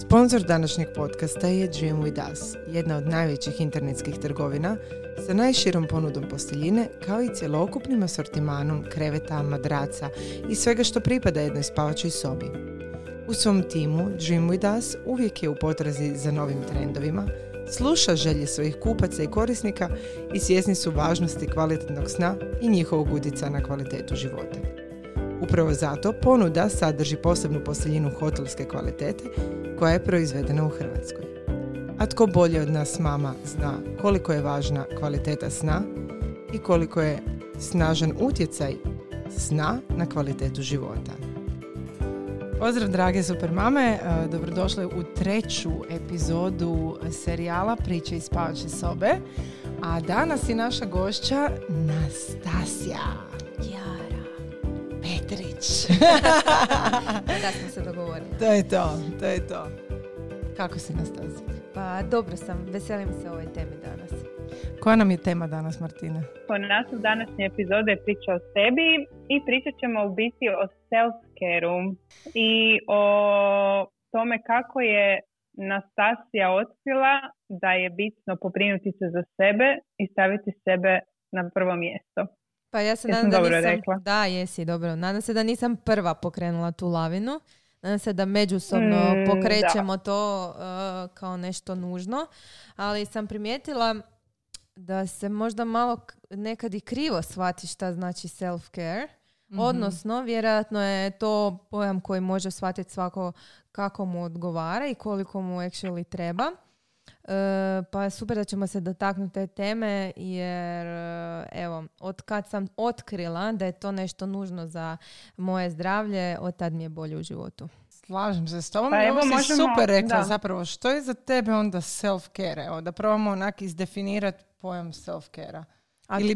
Sponzor današnjeg podcasta je Dream With Us, jedna od najvećih internetskih trgovina sa najširom ponudom posteljine kao i cjelokupnim asortimanom kreveta, madraca i svega što pripada jednoj spavačoj sobi. U svom timu Dream With Us uvijek je u potrazi za novim trendovima, sluša želje svojih kupaca i korisnika i svjesni su važnosti kvalitetnog sna i njihovog utjecaja na kvalitetu života. Upravo zato ponuda sadrži posebnu posteljinu hotelske kvalitete koja je proizvedena u Hrvatskoj. A tko bolje od nas mama zna koliko je važna kvaliteta sna i koliko je snažan utjecaj sna na kvalitetu života. Pozdrav drage super mame, e, dobrodošle u treću epizodu serijala Priče iz spavače sobe. A danas je naša gošća Nastasija. Petrić. da smo se dogovorili. to je to, to je to. Kako si Nastasija? Pa dobro sam, veselim se ovoj temi danas. Koja nam je tema danas, Martina? Po naslov današnje epizode je priča o sebi i pričat ćemo u biti o self care i o tome kako je Nastasija otkrila da je bitno pobrinuti se za sebe i staviti sebe na prvo mjesto. Pa ja se Jesam nadam da dobro nisam... rekla? Da, jesi, dobro. Nadam se da nisam prva pokrenula tu lavinu. Nadam se da međusobno Mm, pokrećemo to uh, kao nešto nužno. Ali sam primijetila da se možda malo nekad i krivo shvati šta znači self-care. Mhm. Odnosno, vjerojatno je to pojam koji može shvatiti svako kako mu odgovara i koliko mu actually treba. E, pa je super da ćemo se dotaknuti te teme jer e, evo, od kad sam otkrila da je to nešto nužno za moje zdravlje, od tad mi je bolje u životu. Slažem se s tobom. Pa evo možemo- super rekla da. zapravo. Što je za tebe onda self-care? Evo, da probamo onak izdefinirati pojam self-care A- Ili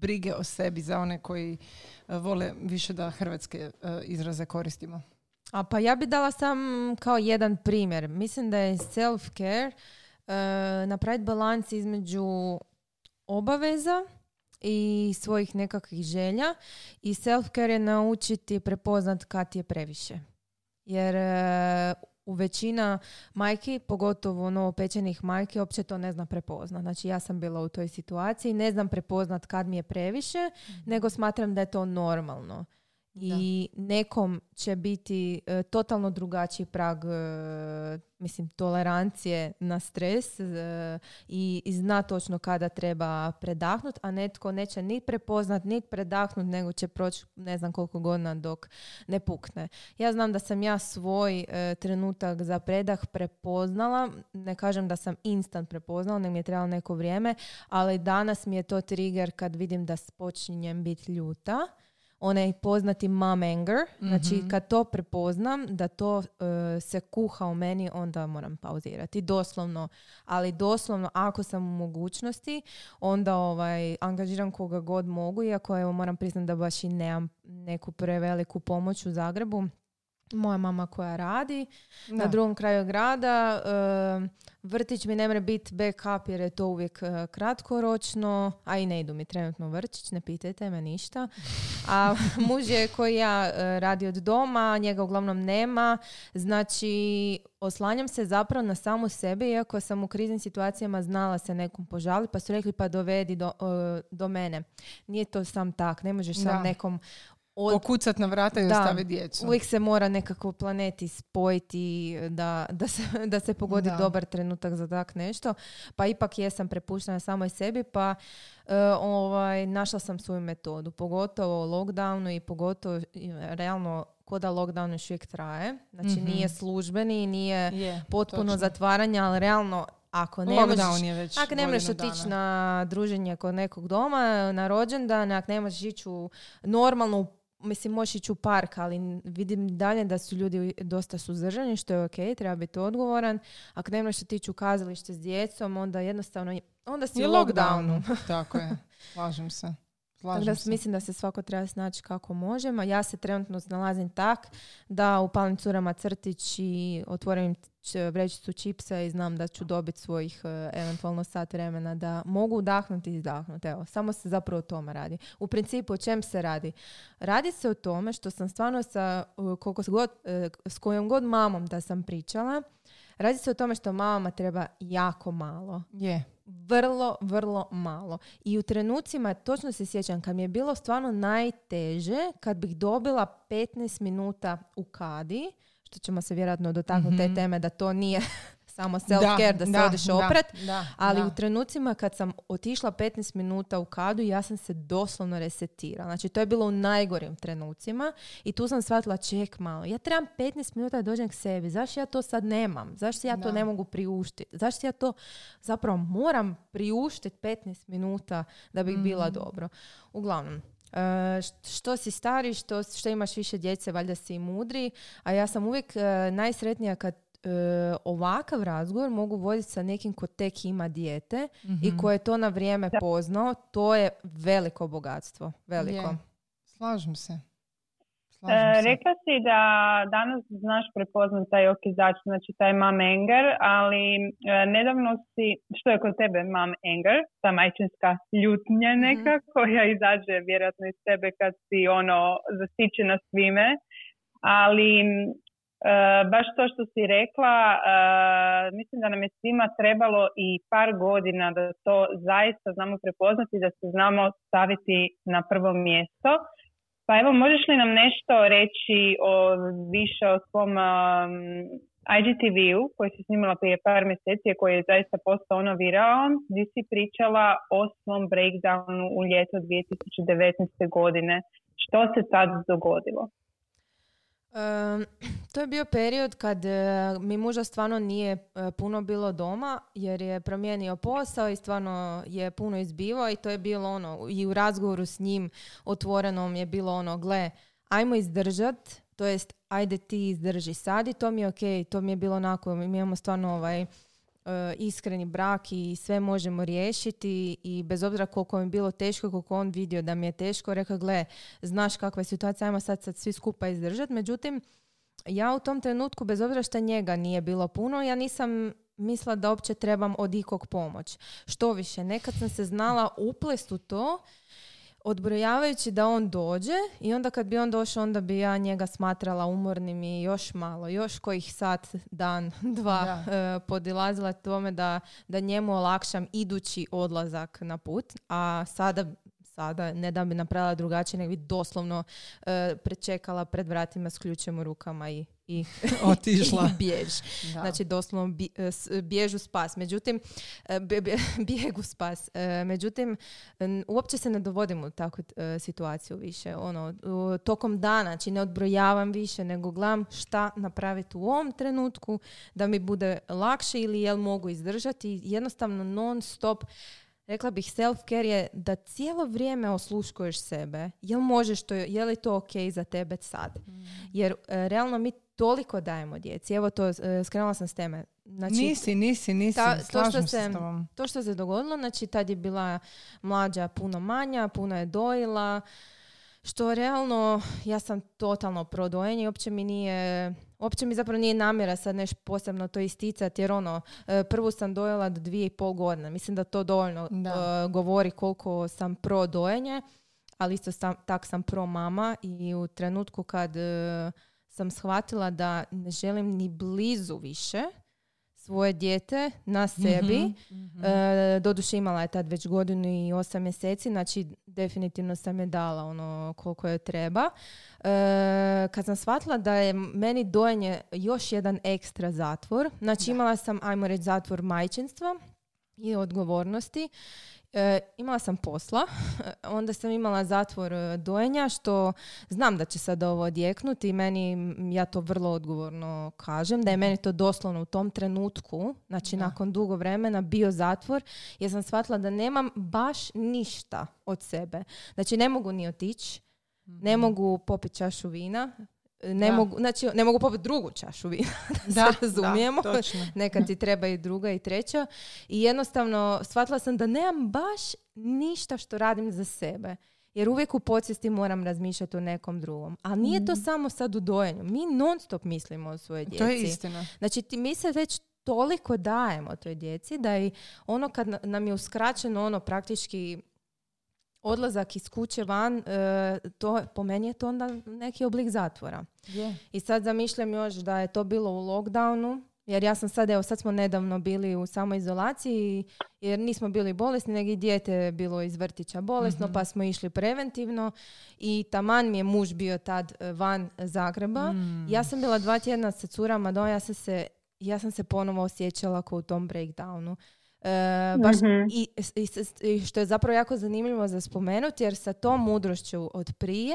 brige o sebi za one koji e, vole više da hrvatske izraze koristimo. A pa ja bi dala sam kao jedan primjer. Mislim da je self-care napraviti balans između obaveza i svojih nekakvih želja i self-care je naučiti prepoznat kad je previše. Jer e, u većina majki, pogotovo novopečenih majki, uopće to ne zna prepoznat. Znači ja sam bila u toj situaciji, ne znam prepoznat kad mi je previše, nego smatram da je to normalno. I nekom će biti e, totalno drugačiji prag e, mislim tolerancije na stres e, i, i zna točno kada treba predahnut, a netko neće ni prepoznat, ni predahnut, nego će proći ne znam koliko godina dok ne pukne. Ja znam da sam ja svoj e, trenutak za predah prepoznala, ne kažem da sam instant prepoznala, nego mi je trebalo neko vrijeme, ali danas mi je to trigger kad vidim da počinjem biti ljuta onaj poznati mom anger. Znači kad to prepoznam da to e, se kuha u meni, onda moram pauzirati. Doslovno. Ali doslovno ako sam u mogućnosti, onda ovaj, angažiram koga god mogu, iako evo moram priznati da baš i nemam neku preveliku pomoć u Zagrebu. Moja mama koja radi na Da. drugom kraju grada. vrtić mi ne mre biti backup jer je to uvijek e, kratkoročno, a i ne idu mi trenutno vrtić, ne pitajte me ništa. A muž je koji ja e, radi od doma, njega uglavnom nema, znači oslanjam se zapravo na samu sebe, iako sam u kriznim situacijama znala se nekom požaliti, pa su rekli pa dovedi do, e, do mene. Nije to sam tak, ne možeš sam Da. nekom od, Pokucat na vrata i Da. ostavi djecu. Uvijek se mora nekako planeti spojiti da, da, se, da se pogodi Da. dobar trenutak za tak nešto. Pa ipak jesam prepuštena samoj sebi, pa e, ovaj, našla sam svoju metodu. Pogotovo u lockdownu i pogotovo i, realno ko da lockdown još uvijek traje. Znači Mhm. nije službeni, nije Je, potpuno točno. zatvaranje, ali realno ako ne možeš, ako ne možeš otići na druženje kod nekog doma, na rođendan, ako ne možeš ići u normalnu mislim, možeš ići u park, ali vidim dalje da su ljudi dosta suzdržani, što je ok, treba biti odgovoran. Ako ne možeš otići u kazalište s djecom, onda jednostavno, onda si Je u lockdownu. lockdownu. Tako je. Slažem se. Tako da mislim da se svako treba snaći kako možemo. Ja se trenutno nalazim tak da upalim curama crtić i otvorim vrećicu čipsa i znam da ću dobiti svojih e, eventualno sat vremena da mogu udahnuti i izdahnuti. Evo, samo se zapravo o tome radi. U principu o čem se radi? Radi se o tome što sam stvarno sa koliko god, e, s kojom god mamom da sam pričala, radi se o tome što mamama treba jako malo. Je vrlo, vrlo malo. I u trenucima, točno se sjećam, kad mi je bilo stvarno najteže, kad bih dobila 15 minuta u kadi, što ćemo se vjerojatno dotaknuti te mhm. teme da to nije samo self-care, da, da se da, odeš oprat. ali u trenucima kad sam otišla 15 minuta u kadu, ja sam se doslovno resetirala. Znači, to je bilo u najgorim trenucima i tu sam shvatila, ček malo, ja trebam 15 minuta da dođem k sebi. Zašto ja to sad nemam? Zašto ja to ne mogu priuštiti? Zašto ja to zapravo moram priuštiti 15 minuta da bih bila mhm. dobro? Uglavnom, Uh, što si stari, što, što imaš više djece, valjda si i mudri, a ja sam uvijek uh, najsretnija kad ovakav razgovor mogu voditi sa nekim ko tek ima dijete i mhm. ko je to na vrijeme poznao, to je veliko bogatstvo. Veliko. Slažem se. E, rekla si da danas znaš prepoznat taj okizač, znači taj mam anger, ali e, nedavno si, što je kod tebe mam anger, ta majčinska ljutnja mhm. neka koja izađe vjerojatno iz tebe kad si ono zasićena svime, ali E, baš to što si rekla, e, mislim da nam je svima trebalo i par godina da to zaista znamo prepoznati, da se znamo staviti na prvo mjesto. Pa evo, možeš li nam nešto reći o, više o svom um, IGTV-u koji si snimala prije par mjeseci koji je zaista postao ono virao, gdje si pričala o svom breakdownu u ljeto 2019. godine. Što se tad dogodilo? to je bio period kad e, mi muža stvarno nije e, puno bilo doma jer je promijenio posao i stvarno je puno izbivao i to je bilo ono i u razgovoru s njim otvorenom je bilo ono gle ajmo izdržat to jest ajde ti izdrži sad i to mi je ok, to mi je bilo onako mi imamo stvarno ovaj iskreni brak i sve možemo riješiti i bez obzira koliko mi je bilo teško, koliko on vidio da mi je teško, rekao, gle, znaš kakva je situacija, ajmo sad, sad svi skupa izdržati. Međutim, ja u tom trenutku, bez obzira što njega nije bilo puno, ja nisam mislila da uopće trebam od ikog pomoć. Što više, nekad sam se znala uplest u to odbrojavajući da on dođe i onda kad bi on došao onda bi ja njega smatrala umornim i još malo, još kojih sat, dan, dva uh, podilazila tome da, da njemu olakšam idući odlazak na put, a sada sada, ne da bi napravila drugačije, nego bi doslovno uh, prečekala pred vratima s ključem u rukama i i otišla. I bjež. Znači doslovno e, bježu spas. Međutim, e, bijegu spas. Međutim, uopće se ne dovodim u takvu situaciju više. Ono, tokom dana, znači ne odbrojavam više, nego gledam šta napraviti u ovom trenutku da mi bude lakše ili jel mogu izdržati. Jednostavno non stop rekla bih self-care je da cijelo vrijeme osluškuješ sebe. Jel možeš to, je li to ok za tebe sad? Mm. Jer realno mi toliko dajemo djeci. Evo to, e, skrenula sam s teme. Znači, nisi, nisi, nisi. Ta, to, što se, to što se dogodilo, znači tad je bila mlađa puno manja, puno je dojila, što realno, ja sam totalno pro dojenje i uopće mi nije, uopće mi zapravo nije namjera sad nešto posebno to isticati, jer ono, e, prvu sam dojela do dvije i pol godine. Mislim da to dovoljno da. E, govori koliko sam pro dojenje, ali isto sam, tak sam pro mama i u trenutku kad sam shvatila da ne želim ni blizu više svoje dijete na sebi. mm doduše imala je tad već godinu i osam mjeseci, znači definitivno sam je dala ono koliko je treba. E, kad sam shvatila da je meni dojenje još jedan ekstra zatvor, znači imala sam, ajmo reći, zatvor majčinstva i odgovornosti E, imala sam posla, onda sam imala zatvor e, dojenja što znam da će sad ovo odjeknuti i meni, ja to vrlo odgovorno kažem, da je meni to doslovno u tom trenutku, znači nakon dugo vremena bio zatvor jer sam shvatila da nemam baš ništa od sebe. Znači ne mogu ni otići, ne mhm. mogu popiti čašu vina, ne mogu, znači, ne mogu popiti drugu čašu vina, da, se razumijemo. Da, Nekad ti treba i druga i treća. I jednostavno shvatila sam da nemam baš ništa što radim za sebe. Jer uvijek u podsvijesti moram razmišljati o nekom drugom. A nije to samo sad u dojenju. Mi non stop mislimo o svojoj djeci. To je istina. Znači ti, mi se već toliko dajemo toj djeci da i ono kad na- nam je uskraćeno ono praktički odlazak iz kuće van, e, to, po meni je to onda neki oblik zatvora. I sad zamišljam još da je to bilo u lockdownu, jer ja sam sad, evo sad smo nedavno bili u samoizolaciji jer nismo bili bolesni, nego i dijete je bilo iz vrtića bolesno, pa smo išli preventivno i taman mi je muž bio tad e, van Zagreba. Ja sam bila dva tjedna sa curama doma, ja sam se, ja sam se ponovo osjećala kao u tom breakdownu. E, baš Mhm. i, i, i što je zapravo jako zanimljivo za spomenuti, jer sa tom mudrošću od prije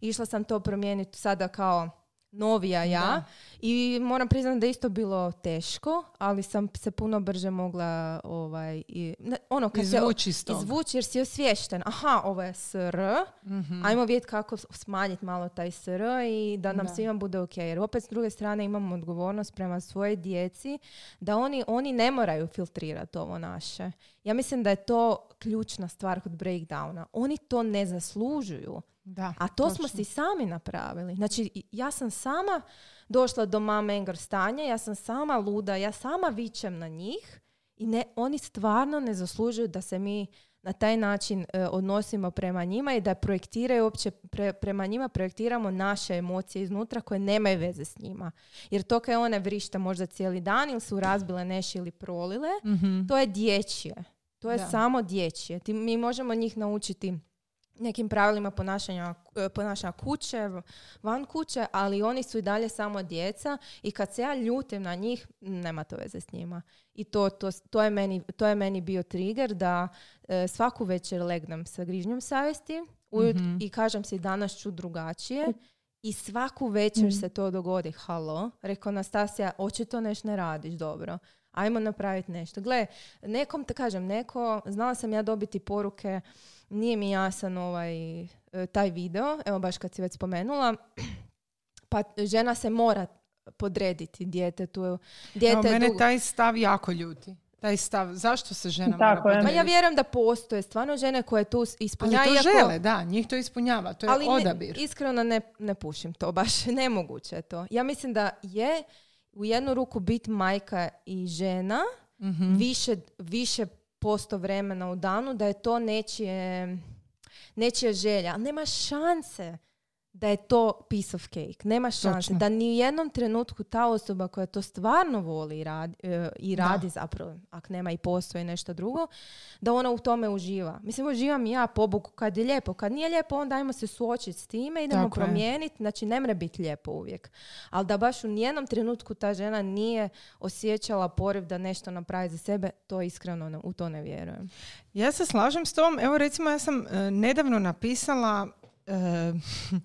išla sam to promijeniti sada kao novija ja Da. i moram priznati da je isto bilo teško, ali sam se puno brže mogla ovaj, i, ne, ono kad se Izvući iz toga. izvući jer si osviješten. Aha, ovo je SR, Mhm. ajmo vidjeti kako smanjiti malo taj SR i da nam Da. svima bude ok. Jer opet s druge strane imamo odgovornost prema svojoj djeci da oni, oni ne moraju filtrirati ovo naše. Ja mislim da je to ključna stvar kod breakdowna. Oni to ne zaslužuju. Da, A to smo točno. si sami napravili. Znači, ja sam sama došla do mama anger stanja, ja sam sama luda, ja sama vičem na njih i ne, oni stvarno ne zaslužuju da se mi na taj način e, odnosimo prema njima i da projektiraju uopće pre- prema njima projektiramo naše emocije iznutra koje nemaju veze s njima. Jer to kad one vrište možda cijeli dan ili su razbile nešto ili prolile, Mhm. to je dječje. To je Da. samo dječje. Ti, mi možemo njih naučiti nekim pravilima ponašanja, e, ponašanja kuće, van kuće, ali oni su i dalje samo djeca i kad se ja ljutim na njih, nema to veze s njima. I to, to, to, je, meni, to je meni bio trigger da e, svaku večer legnem sa grižnjom savjesti ujut, Mhm. i kažem si danas ću drugačije i svaku večer Mhm. se to dogodi. Halo, rekao Nastasija, očito nešto ne radiš dobro. Ajmo napraviti nešto. Gle, nekom, te kažem, neko, znala sam ja dobiti poruke, nije mi jasan ovaj, e, taj video, evo baš kad si već spomenula, pa žena se mora podrediti djetetu. Evo, Dijete je mene taj stav jako ljuti. Taj stav, zašto se žena Tako mora. Ma ja podrediti? vjerujem da postoje stvarno žene koje tu Ali ispunjaju. to žele, da, njih to ispunjava, to je ali ne- odabir. iskreno ne, ne pušim to baš, nemoguće je to. Ja mislim da je u jednu ruku bit majka i žena Mhm. više, više posto vremena u danu, da je to nečije, nečija želja. Nema šanse da je to piece of cake. Nema šanse. Točno. Da ni u jednom trenutku ta osoba koja to stvarno voli i radi, e, i Da. radi zapravo, ako nema i postoji nešto drugo, da ona u tome uživa. Mislim, uživam i ja po Bogu kad je lijepo. Kad nije lijepo, onda ajmo se suočiti s time, idemo Tako je. promijeniti. Znači, ne mre biti lijepo uvijek. Ali da baš u nijednom trenutku ta žena nije osjećala poriv da nešto napravi za sebe, to iskreno ne- u to ne vjerujem. Ja se slažem s tom. Evo recimo ja sam e, nedavno napisala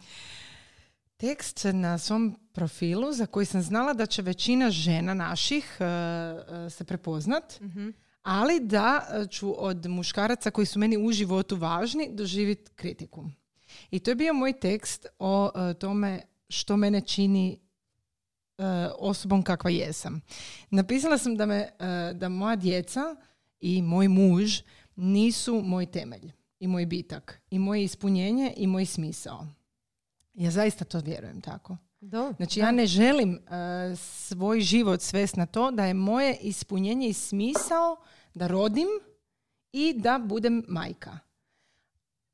tekst na svom profilu za koji sam znala da će većina žena naših e, e, se prepoznat, ali da ću od muškaraca koji su meni u životu važni doživjeti kritiku. I to je bio moj tekst o e, tome što mene čini osobom kakva jesam. Napisala sam da, me, da moja djeca i moj muž nisu moj temelj i moj bitak i moje ispunjenje i moj smisao. Ja zaista to vjerujem tako. Do, Znači ja ne želim e, svoj život svest na to da je moje ispunjenje i smisao da rodim i da budem majka.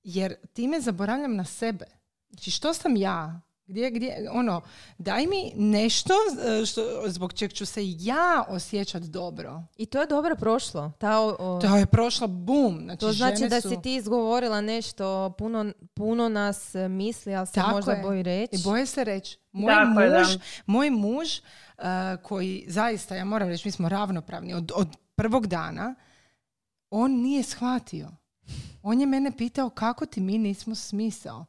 Jer time zaboravljam na sebe. Znači što sam ja? Gdje, gdje, ono, daj mi nešto e, što, zbog čeg ću se ja osjećat dobro. I to je dobro prošlo. Ta, o- To je prošla bum. Znači, to znači žene da su- si ti izgovorila nešto, puno, puno nas e, misli, ali se Tako možda je. boji reći. I boje se reći. Moj Tako je, da. muž, moj muž uh, koji zaista, ja moram reći, mi smo ravnopravni od, od prvog dana, on nije shvatio. On je mene pitao kako ti mi nismo smisao.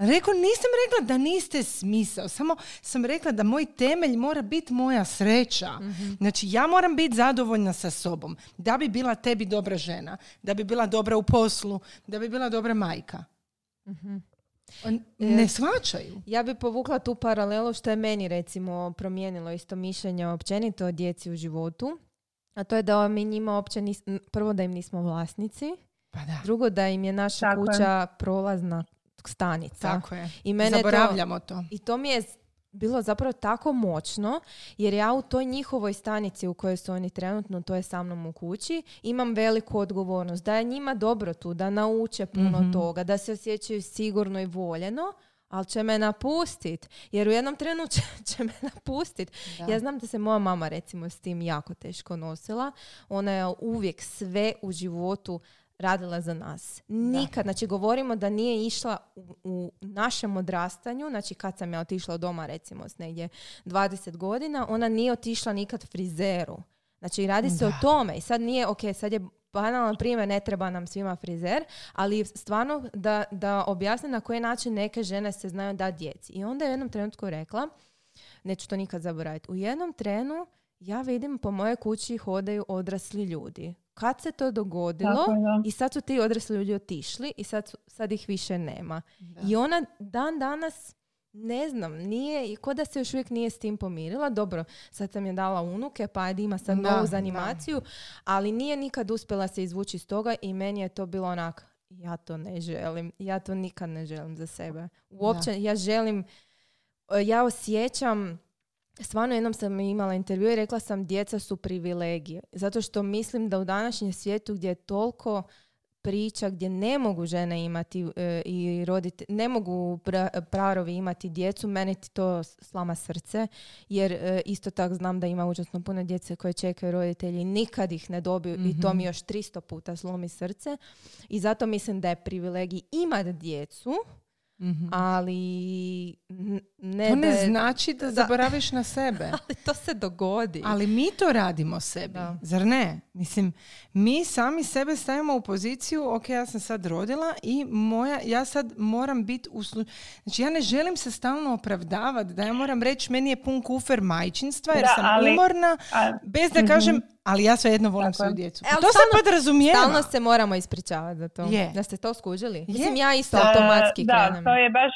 Rekao, nisam rekla da niste smisao, samo sam rekla da moj temelj mora biti moja sreća. Znači, ja moram biti zadovoljna sa sobom, da bi bila tebi dobra žena, da bi bila dobra u poslu, da bi bila dobra majka. On- Ne shvaćaju. Ja bi povukla tu paralelu što je meni recimo promijenilo isto mišljenje općenito o djeci u životu. A to je da mi njima uopće prvo da im nismo vlasnici Pa da. Drugo da im je naša Tako je. kuća prolazna stanica. Tako je. I mene to- Zaboravljamo to. I to mi je bilo zapravo tako moćno, jer ja u toj njihovoj stanici u kojoj su oni trenutno, to je sa mnom u kući, imam veliku odgovornost. Da je njima dobro tu, da nauče puno Mhm. toga, da se osjećaju sigurno i voljeno, ali će me napustit. Jer u jednom trenu će, će me napustit. Da. Ja znam da se moja mama recimo s tim jako teško nosila. Ona je uvijek sve u životu radila za nas. Nikad, znači govorimo da nije išla u, u našem odrastanju, znači kad sam ja otišla od doma recimo s negdje 20 godina, ona nije otišla nikad frizeru. Znači radi se o tome i sad nije, ok, sad je banalan primjer, ne treba nam svima frizer, ali stvarno da, da objasne na koji način neke žene se znaju da djeci. I onda je u jednom trenutku rekla, neću to nikad zaboraviti, u jednom trenu ja vidim po mojoj kući hodaju odrasli ljudi. Kad se to dogodilo Tako da. i sad su ti odrasli ljudi otišli i sad, su- sad ih više nema. Da. I ona dan danas ne znam, nije, ko da se još uvijek nije s tim pomirila. Dobro, sad sam je dala unuke, pa ajde ima sad Da, novu da. zanimaciju, ali nije nikad uspjela se izvući iz toga i meni je to bilo onak, ja to ne želim, ja to nikad ne želim za sebe. Uopće, ja želim, ja osjećam, stvarno jednom sam imala intervju i rekla sam djeca su privilegije. Zato što mislim da u današnjem svijetu gdje je toliko priča gdje ne mogu žene imati e, i roditi, ne mogu pra- parovi imati djecu, meni ti to slama srce, jer e, isto tako znam da ima užasno puno djece koje čekaju roditelji i nikad ih ne dobiju i to Mhm. mi još 300 puta slomi srce i zato mislim da je privilegij imati djecu, Mhm. ali n- ne To da ne je- znači da zaboraviš na sebe. ali to se dogodi. Ali mi to radimo sebi, Da. zar ne? Mislim, mi sami sebe stavimo u poziciju, ok, ja sam sad rodila i moja, ja sad moram biti u slu... Znači, ja ne želim se stalno opravdavati da ja moram reći meni je pun kufer majčinstva jer Da, sam ali- umorna, A, bez da kažem, ali ja svejedno volim Tako svoju je. djecu. E, to se stalno- podrazumijeva. Stalno se moramo ispričavati za to. Je. Da ste to skužili? Je. Mislim, ja isto E, automatski da, krenem. to je baš,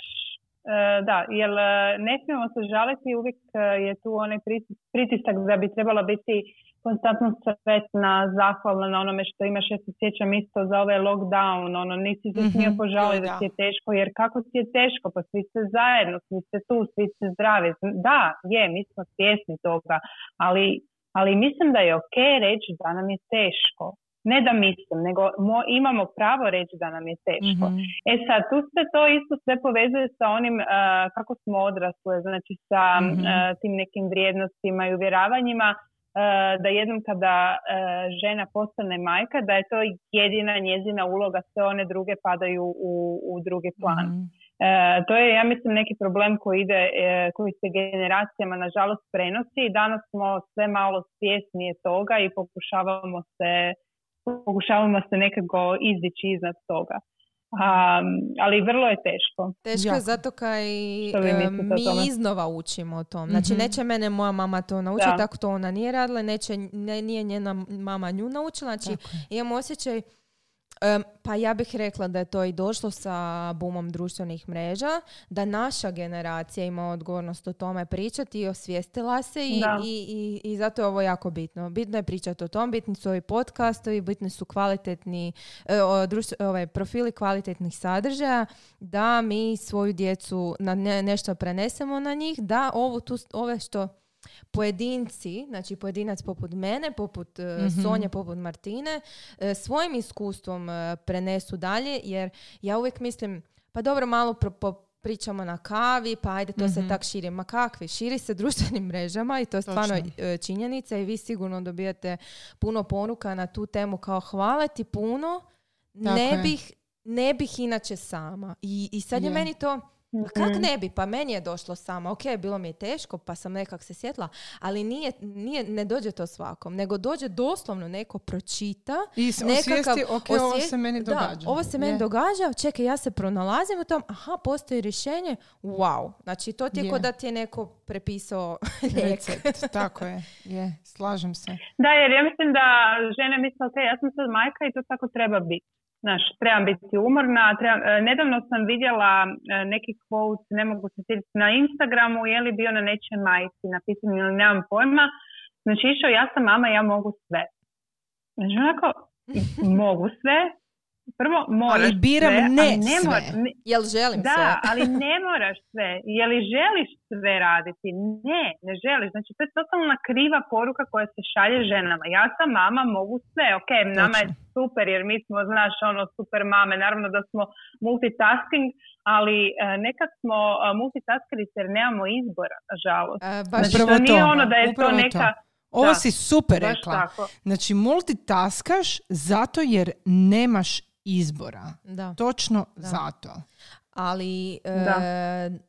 e, da, jer e, ne smijemo se žaliti, uvijek e, je tu onaj priti- pritisak da bi trebala biti konstantno sretna, zahvalna na onome što imaš. Ja se sjećam isto za ovaj lockdown, ono, nisi se smio požaliti joj, da da. ti je teško, jer kako ti je teško, pa svi ste zajedno, svi ste tu, svi ste zdravi. Da, je, mi smo svjesni toga, ali, ali mislim da je ok reći da nam je teško. Ne da mislim, nego mo- imamo pravo reći da nam je teško. Mhm. E sad, tu se to isto sve povezuje sa onim uh, kako smo odrasle, znači sa Mhm. uh, tim nekim vrijednostima i uvjeravanjima uh, da jednom kada uh, žena postane majka, da je to jedina njezina uloga, sve one druge padaju u, u drugi plan. Mhm. E, to je, ja mislim, neki problem koji ide, e, koji se generacijama nažalost prenosi i danas smo sve malo svjesnije toga i pokušavamo se, pokušavamo se nekako izdići iznad toga. Um, ali vrlo je teško. Teško Jako. je zato kaj e, mi tome? iznova učimo o tom. Znači, Mhm. neće mene moja mama to naučiti, tako to ona nije radila, neće, ne, nije njena mama nju naučila. Znači, Tako imam osjećaj Pa ja bih rekla da je to i došlo sa bumom društvenih mreža, da naša generacija ima odgovornost o tome pričati i osvijestila se i, i, i, i zato je ovo jako bitno. Bitno je pričati o tom, bitni su ovi podcastovi, bitni su kvalitetni e, o, društv- ovaj, profili kvalitetnih sadržaja, da mi svoju djecu na ne- nešto prenesemo na njih, da ovu tu, ove što pojedinci, znači pojedinac poput mene, poput e, Mhm. Sonje, poput Martine, e, svojim iskustvom e, prenesu dalje, jer ja uvijek mislim, pa dobro, malo pro, po- pričamo na kavi, pa ajde, to se Mhm. tak širi. Ma kakvi? Širi se društvenim mrežama i to je stvarno Točno. e, činjenica i vi sigurno dobijate puno poruka na tu temu kao hvala ti puno, Tako ne je. bih, ne bih inače sama. I, i sad je Je. meni to pa kak Mhm. ne bi? Pa meni je došlo sama. Ok, bilo mi je teško, pa sam nekak se sjetla, ali nije, nije, ne dođe to svakom, nego dođe doslovno neko pročita, I s- nekakav osvijesti, ok, ovo se meni da, događa. ovo se meni Je. događa, čekaj, ja se pronalazim u tom, aha, postoji rješenje, wow. Znači, to ti je Je. ko da ti je neko prepisao. Recept, tako je. Je, slažem se. Da, jer ja mislim da žene misle, ok, ja sam sad majka i to tako treba biti. Znaš, trebam biti umorna. Trebam, e, nedavno sam vidjela e, neki quote, ne mogu se sjetiti, na Instagramu, je li bio na nečoj majci, napisan ili nemam pojma. Znači, išao, ja sam mama, ja mogu sve. Znači, onako, mogu sve, prvo moraš Ali biram sve, ne ali ne sve. mora- ne- Jel želim da, sve? ali ne moraš sve. Je li želiš sve raditi? Ne, ne želiš. Znači, to je totalna kriva poruka koja se šalje ženama. Ja sam mama, mogu sve. Ok, nama je super jer mi smo, znaš, ono, super mame. Naravno da smo multitasking, ali e, nekad smo e, multitaskerice jer nemamo izbora, nažalost. E, baš Znači, to nije to, ono da je to upravo to. neka... Ovo Da, si super rekla. tako. Znači, multitaskaš zato jer nemaš izbora. Da. Točno Da. zato. Ali e, Da.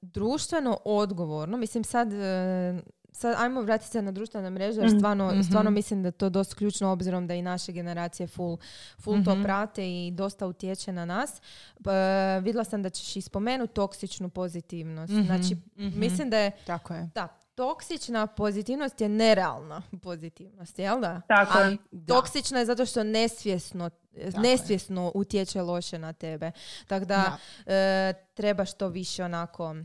društveno odgovorno, mislim sad, e, sad ajmo vratiti se na društvene mreže jer Mhm, stvarno, mhm. stvarno mislim da je to dosta ključno obzirom da i naše generacije full, full to Mhm. prate i dosta utječe na nas. E, vidjela sam da ćeš i spomenuti toksičnu pozitivnost. Mhm, Znači, mhm. mislim da je Tako je. da, toksična pozitivnost je nerealna pozitivnost, jel da? Tako je. Ali Da. toksična je zato što nesvjesno, nesvjesno utječe loše na tebe. Tako da, e, treba što više onako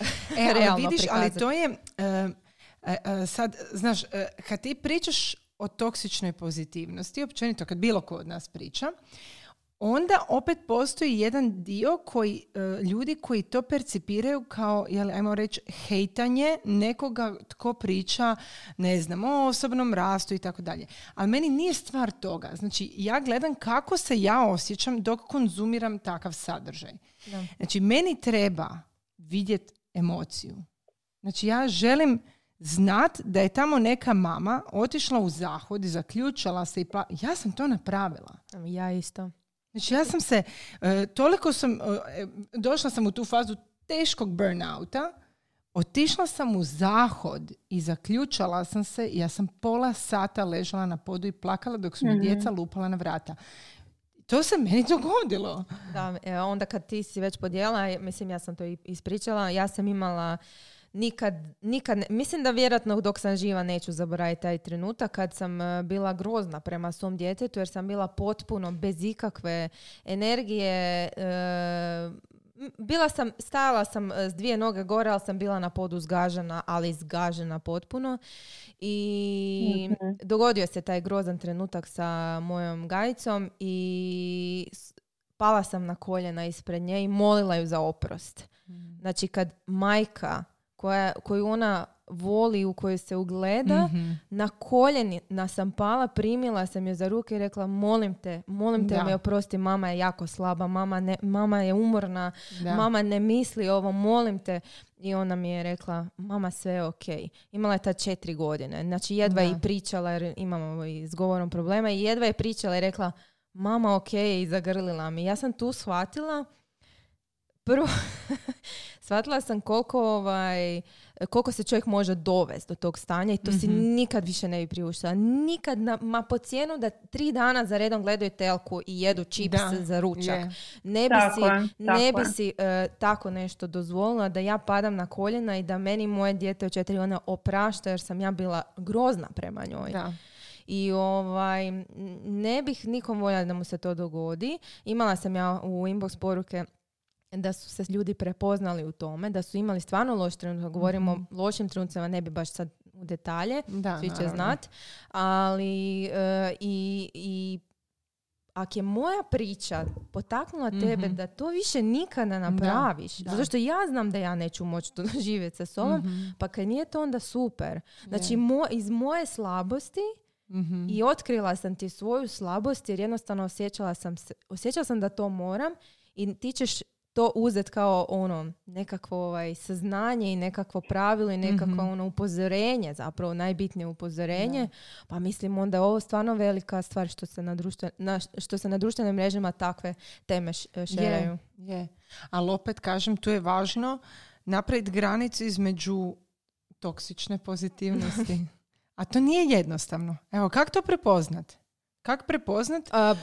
E, ali realno vidiš, ali prikazati. to je, e, e, e, sad, znaš, e, kad ti pričaš o toksičnoj pozitivnosti, općenito kad bilo ko od nas priča, onda opet postoji jedan dio koji, e, ljudi koji to percipiraju kao, jel, ajmo reći, hejtanje nekoga tko priča, ne znam, o osobnom rastu i tako dalje. Ali meni nije stvar toga. Znači, ja gledam kako se ja osjećam dok konzumiram takav sadržaj. Da. Znači, meni treba vidjeti emociju. Znači, ja želim znat da je tamo neka mama otišla u zahod i zaključala se i pla... Ja sam to napravila. Ja isto. Znači, ja sam se, e, toliko sam, e, došla sam u tu fazu teškog burnouta, otišla sam u zahod i zaključala sam se i ja sam pola sata ležala na podu i plakala dok su mi djeca lupala na vrata. To se meni dogodilo. Da, e, onda kad ti si već podijela, mislim ja sam to ispričala, ja sam imala nikad, nikad, ne- mislim da vjerojatno dok sam živa neću zaboraviti taj trenutak kad sam e, bila grozna prema svom djetetu jer sam bila potpuno bez ikakve energije, e, bila sam, stajala sam e, s dvije noge gore, ali sam bila na podu zgažena, ali zgažena potpuno. I Mhm. dogodio se taj grozan trenutak sa mojom gajicom i pala sam na koljena ispred nje i molila ju za oprost. Znači kad majka koja, koju ona voli, u kojoj se ugleda, Mhm. na koljenima sam pala, primila sam je za ruke i rekla molim te, molim te Da. me oprosti, mama je jako slaba, mama, ne, mama je umorna, Da. mama ne misli ovo, molim te. I ona mi je rekla, mama sve je ok. Imala je ta četiri godine, znači jedva je i pričala jer imamo i s govorom problema i jedva je pričala i rekla, mama ok i zagrlila mi. Ja sam tu shvatila, prvo, shvatila sam koliko ovaj, koliko se čovjek može dovesti do tog stanja i to si Mhm. nikad više ne bi priuštila. Nikad, na, ma po cijenu da tri dana za redom gledaju telku i jedu čips Da, za ručak. je. Ne bi Tako si, je, ne tako bi je. si e, tako nešto dozvolila da ja padam na koljena i da meni moje dijete od četiri ona oprašta jer sam ja bila grozna prema njoj. Da. I ovaj, ne bih nikom voljela da mu se to dogodi. Imala sam ja u inbox poruke da su se ljudi prepoznali u tome, da su imali stvarno loš trenutak. Govorimo o lošim trenucima, ne bi baš sad u detalje, Da, svi će naravno. znat. Ali e, i, i ako je moja priča potaknula tebe Mhm. da to više nikada napraviš, da. zato što ja znam da ja neću moći to doživjeti sa sobom, Mhm. pa kad nije to onda super. Znači mo- iz moje slabosti Mhm. i otkrila sam ti svoju slabost jer jednostavno osjećala sam, se, osjećala sam da to moram i ti ćeš to uzet kao ono nekakvo ovaj, saznanje i nekakvo pravilo i nekakvo Mhm. ono upozorenje, zapravo najbitnije upozorenje. Pa mislim onda je ovo stvarno velika stvar što se na, društven, na, što se na društvenim mrežama takve teme š, šeraju. Je, je. Ali opet kažem, tu je važno napraviti granicu između toksične pozitivnosti. A to nije jednostavno. Evo, kako to prepoznat? Kako prepoznat? A,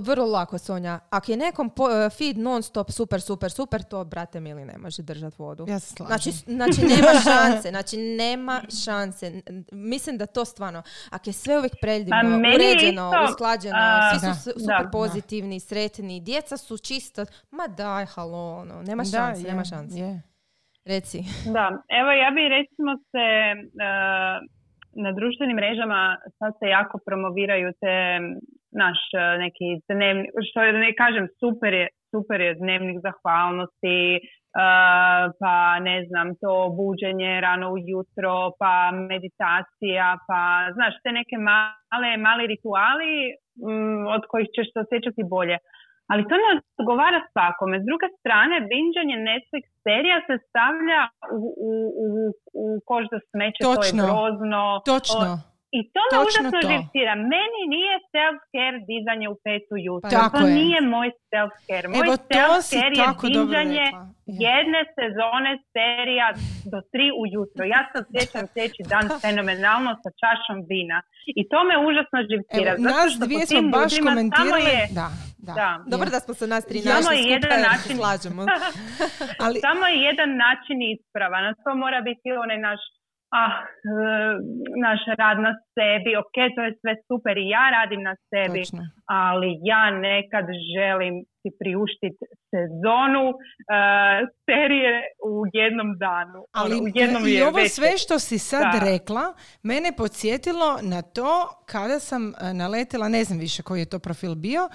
vrlo lako, Sonja. Ako je nekom po, e, feed non stop super, super, super, to, brate mili, ne može držati vodu. Ja se slažem. Znači, znači nema šanse, znači nema šanse. Mislim da to stvarno, ako je sve uvijek predivno, Pa uređeno, isto, usklađeno, svi su Da, s- da, super da. pozitivni, sretni, djeca su čisto, ma daj, halo, ono, nema Da, šanse, je, nema šanse. je. Reci. Da, evo ja bi recimo se e, na društvenim mrežama sad se jako promoviraju te naš e, neki dnevnik, što je, ne kažem, super je, super je dnevnik zahvalnosti, e, pa ne znam, to buđenje rano ujutro, pa meditacija, pa znaš, te neke male, mali rituali mm, od kojih ćeš se osjećati bolje. Ali to ne odgovara svakome. S druge strane, binđanje Netflix serija se stavlja u, u, u, u kož za smeće, to je grozno. Točno. I to me užasno živcira. Meni nije self-care dizanje u petu jutro. Tako to je. nije moj self-care. Moj self-care je dizanje jedne sezone serija do tri ujutro. Ja se osjećam sljedeći dan fenomenalno sa čašom vina. I to me užasno živcira. Evo, nas dvije smo baš komentirali. Je, da, da. da. Dobro da smo se nas tri samo našli jedan skupaj, način, slažemo. Ali, samo je jedan način isprava. Na to mora biti onaj naš ah, naš rad na sebi, ok, to je sve super i ja radim na sebi, Točno. ali ja nekad želim si priuštiti sezonu uh, serije u jednom danu. Ali ono, u jednom i ovo večer. sve što si sad Da. rekla, mene podsjetilo na to kada sam e, naletila, ne znam više koji je to profil bio,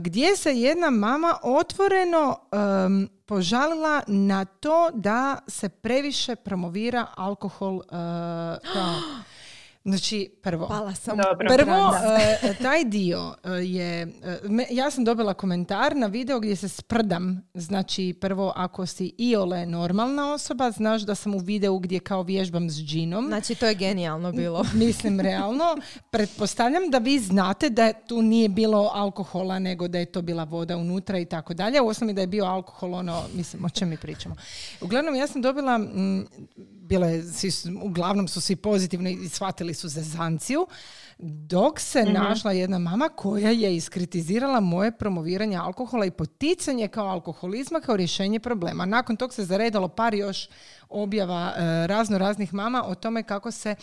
gdje se jedna mama otvoreno em, požalila na to da se previše promovira alkohol e, kao... Znači, prvo, Pala sam. Dobro. Prvo, Da. e, taj dio e, je, e, me- ja sam dobila komentar na video gdje se sprdam, znači prvo ako si iole normalna osoba, znaš da sam u videu gdje kao vježbam s džinom, Znači, to je genijalno bilo. mislim realno, pretpostavljam da vi znate da tu nije bilo alkohola, nego da je to bila voda unutra i tako dalje, uostalom i da je bio alkohol, ono, mislim, o čem mi pričamo. Uglavnom, ja sam dobila, mm, bilo je, svi su- uglavnom su svi pozitivni i shvatili su zezanciju, dok se našla jedna mama koja je iskritizirala moje promoviranje alkohola i poticanje kao alkoholizma kao rješenje problema. Nakon tog se zaredalo par još objava e, razno raznih mama o tome kako se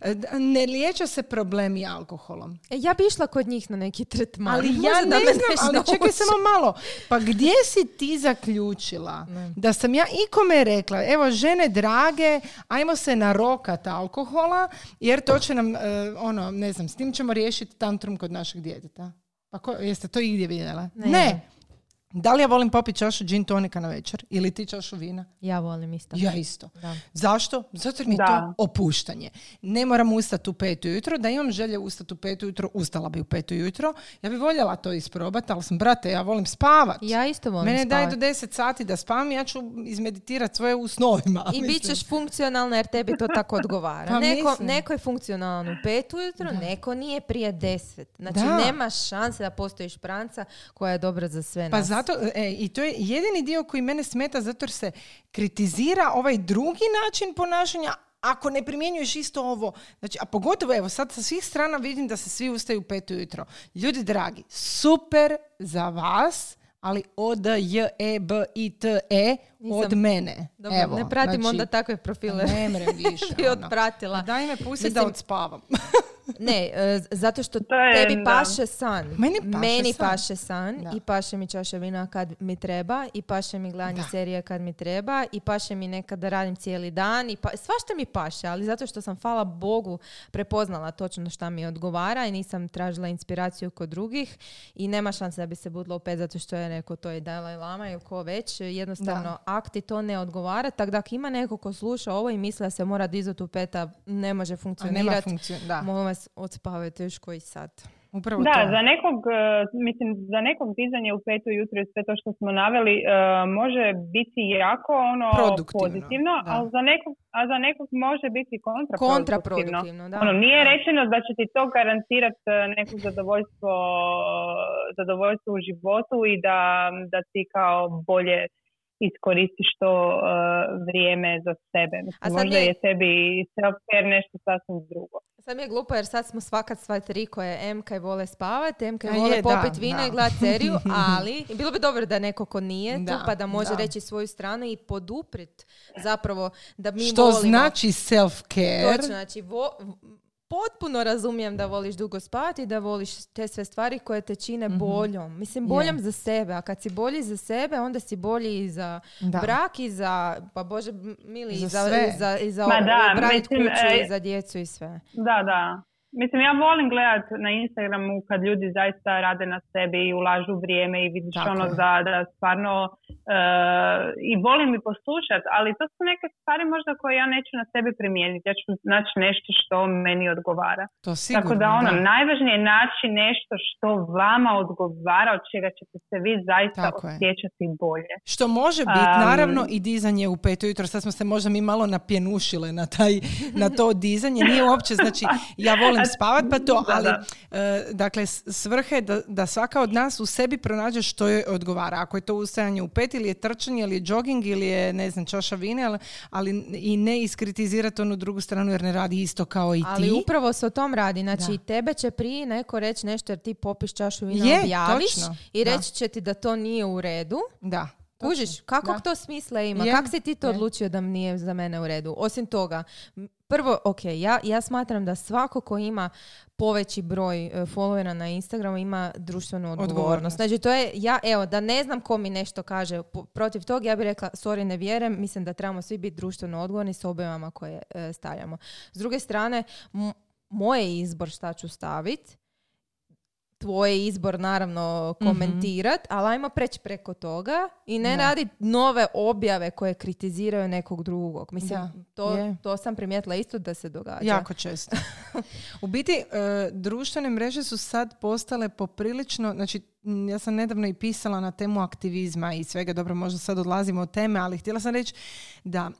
e, ne liječe se problemi alkoholom. E, ja bi išla kod njih na neki tretman. Ali Možda ja ne znam, ali čekaj samo malo. Pa gdje si ti zaključila da sam ja ikome rekla, evo žene drage, ajmo se narokat alkohola, jer to će nam, e, ono, ne znam, s tim ćemo riješiti tantrum kod našeg djeteta. Pa ko, jeste to igdje vidjela? Ne. Da li ja volim popiti čašu gin tonika na večer ili ti čašu vina? Ja volim isto. Ja isto. Da. Zašto? Zato jer mi je Da. to opuštanje. Ne moram ustati u pet ujutro. Da imam želje ustati u pet ujutro, ustala bi u pet ujutro. Ja bi voljela to isprobati, ali sam, brate, ja volim spavat. Ja isto volim Mene daj spavat. do 10 sati da spavam, ja ću izmeditirati svoje u snovima. I mislim. bit ćeš funkcionalna jer tebi to tako odgovara. Pa neko, neko je funkcionalan u pet ujutro, neko nije prije deset. Znači Da. nema šanse da postoji špranca koja je dobra za sve Pa nas. Zato, e, i to je jedini dio koji mene smeta zato jer se kritizira ovaj drugi način ponašanja ako ne primjenjuješ isto ovo. Znači, a pogotovo, evo, sad sa svih strana vidim da se svi ustaju u pet ujutro. Ljudi dragi, super za vas, ali O, D, J, E, B, I, T, E od mene. Dobro, evo, ne pratim znači, onda takve profile. Ne mrem više. bi ono. otpratila. Daj me pusti da odspavam. Ne, e, zato što je, tebi da. paše san. Meni paše san. paše san Da. i paše mi čaša vina kad mi treba i paše mi gledanje Da. serije kad mi treba i paše mi nekad da radim cijeli dan i pa, svašta mi paše, ali zato što sam, hvala Bogu, prepoznala točno šta mi odgovara i nisam tražila inspiraciju kod drugih i nema šanse da bi se budila u pet zato što je neko to i Dalai Lama ili ko već, jednostavno akti to ne odgovara, tako da ako ima neko ko sluša ovo i misli da se mora dizati u peta, ne može funkcionirati. funkciju. Da, vas, odspavajte još koji sat. upravo Da, to. za nekog, e, mislim, za nekog dizanje u petu jutro i sve to što smo naveli e, može biti jako ono pozitivno, da. ali za nekog, a za nekog može biti kontraproduktivno. Kontraproduktivno, da. Ono, nije Da. rečeno da će ti to garantirati neko zadovoljstvo, zadovoljstvo u životu i da, da ti kao bolje iskoristiš to e, vrijeme za sebe. Mislim, A sad možda ne- je tebi self-care nešto sasvim drugo. Sad mi je glupo jer sad smo svakat sva tri koje M kaj vole spavat, M kaj A vole je, popit vino i gledat seriju, ali bilo bi dobro da neko ko nije tu Da, pa da može da. reći svoju stranu i poduprit zapravo da mi Što volimo. znači self-care? Točno, znači vo- potpuno razumijem da voliš dugo spavati i da voliš te sve stvari koje te čine Mhm. boljom. Mislim, boljom za sebe, a kad si bolji za sebe, onda si bolji i za Da. brak i za, pa Bože mili, i Za za, sve. i za, i za Ma da, obranit mislim, kuću e, i za djecu i sve. Da, da. Mislim, ja volim gledat na Instagramu kad ljudi zaista rade na sebi i ulažu vrijeme i vidiš Tako ono je. da, da stvarno eh, i volim i poslušat, ali to su neke stvari možda koje ja neću na sebi primijeniti. Ja ću naći nešto što meni odgovara. To sigurno, Tako da ono, najvažnije je naći nešto što vama odgovara, od čega ćete se vi zaista Tako je. osjećati bolje. Što može biti, Am. naravno, i dizanje u pet ujutro. Sad smo se možda mi malo napjenušile na, taj, na to dizanje. Nije uopće, znači, ja volim spavat pa to, Da, ali, da. e, dakle, s- svrha je da, da svaka od nas u sebi pronađe što joj odgovara. Ako je to ustajanje u pet ili je trčanje ili je jogging ili je, ne znam, čaša vine, ali, ali i ne iskritizirati onu drugu stranu jer ne radi isto kao i Ali ti. upravo se o tom radi. Znači, Da. tebe će prije neko reći nešto jer ti popiš čašu vina, Je, objaviš točno, i da. reći će ti da to nije u redu. Da. Kužiš, kako Da. to smisla ima? Je, Kako si ti to je. odlučio da nije za mene u redu? Osim toga, prvo, ok, ja, ja smatram da svako ko ima poveći broj e, followera na Instagramu ima društvenu odgovornost. Odgovornost. Znači, to je, ja, evo, da ne znam ko mi nešto kaže po- protiv tog, ja bih rekla, sorry, ne vjerujem, mislim da trebamo svi biti društveno odgovorni s objavama koje e, stavljamo. S druge strane, m- moj je izbor šta ću staviti, tvoj izbor naravno komentirat, ali ajmo preći preko toga i ne Da. raditi nove objave koje kritiziraju nekog drugog. Mislim, Da, to, je. to sam primijetila isto da se događa. Jako često. U biti, e, društvene mreže su sad postale poprilično, znači ja sam nedavno i pisala na temu aktivizma i svega, dobro, možda sad odlazimo od teme, ali htjela sam reći da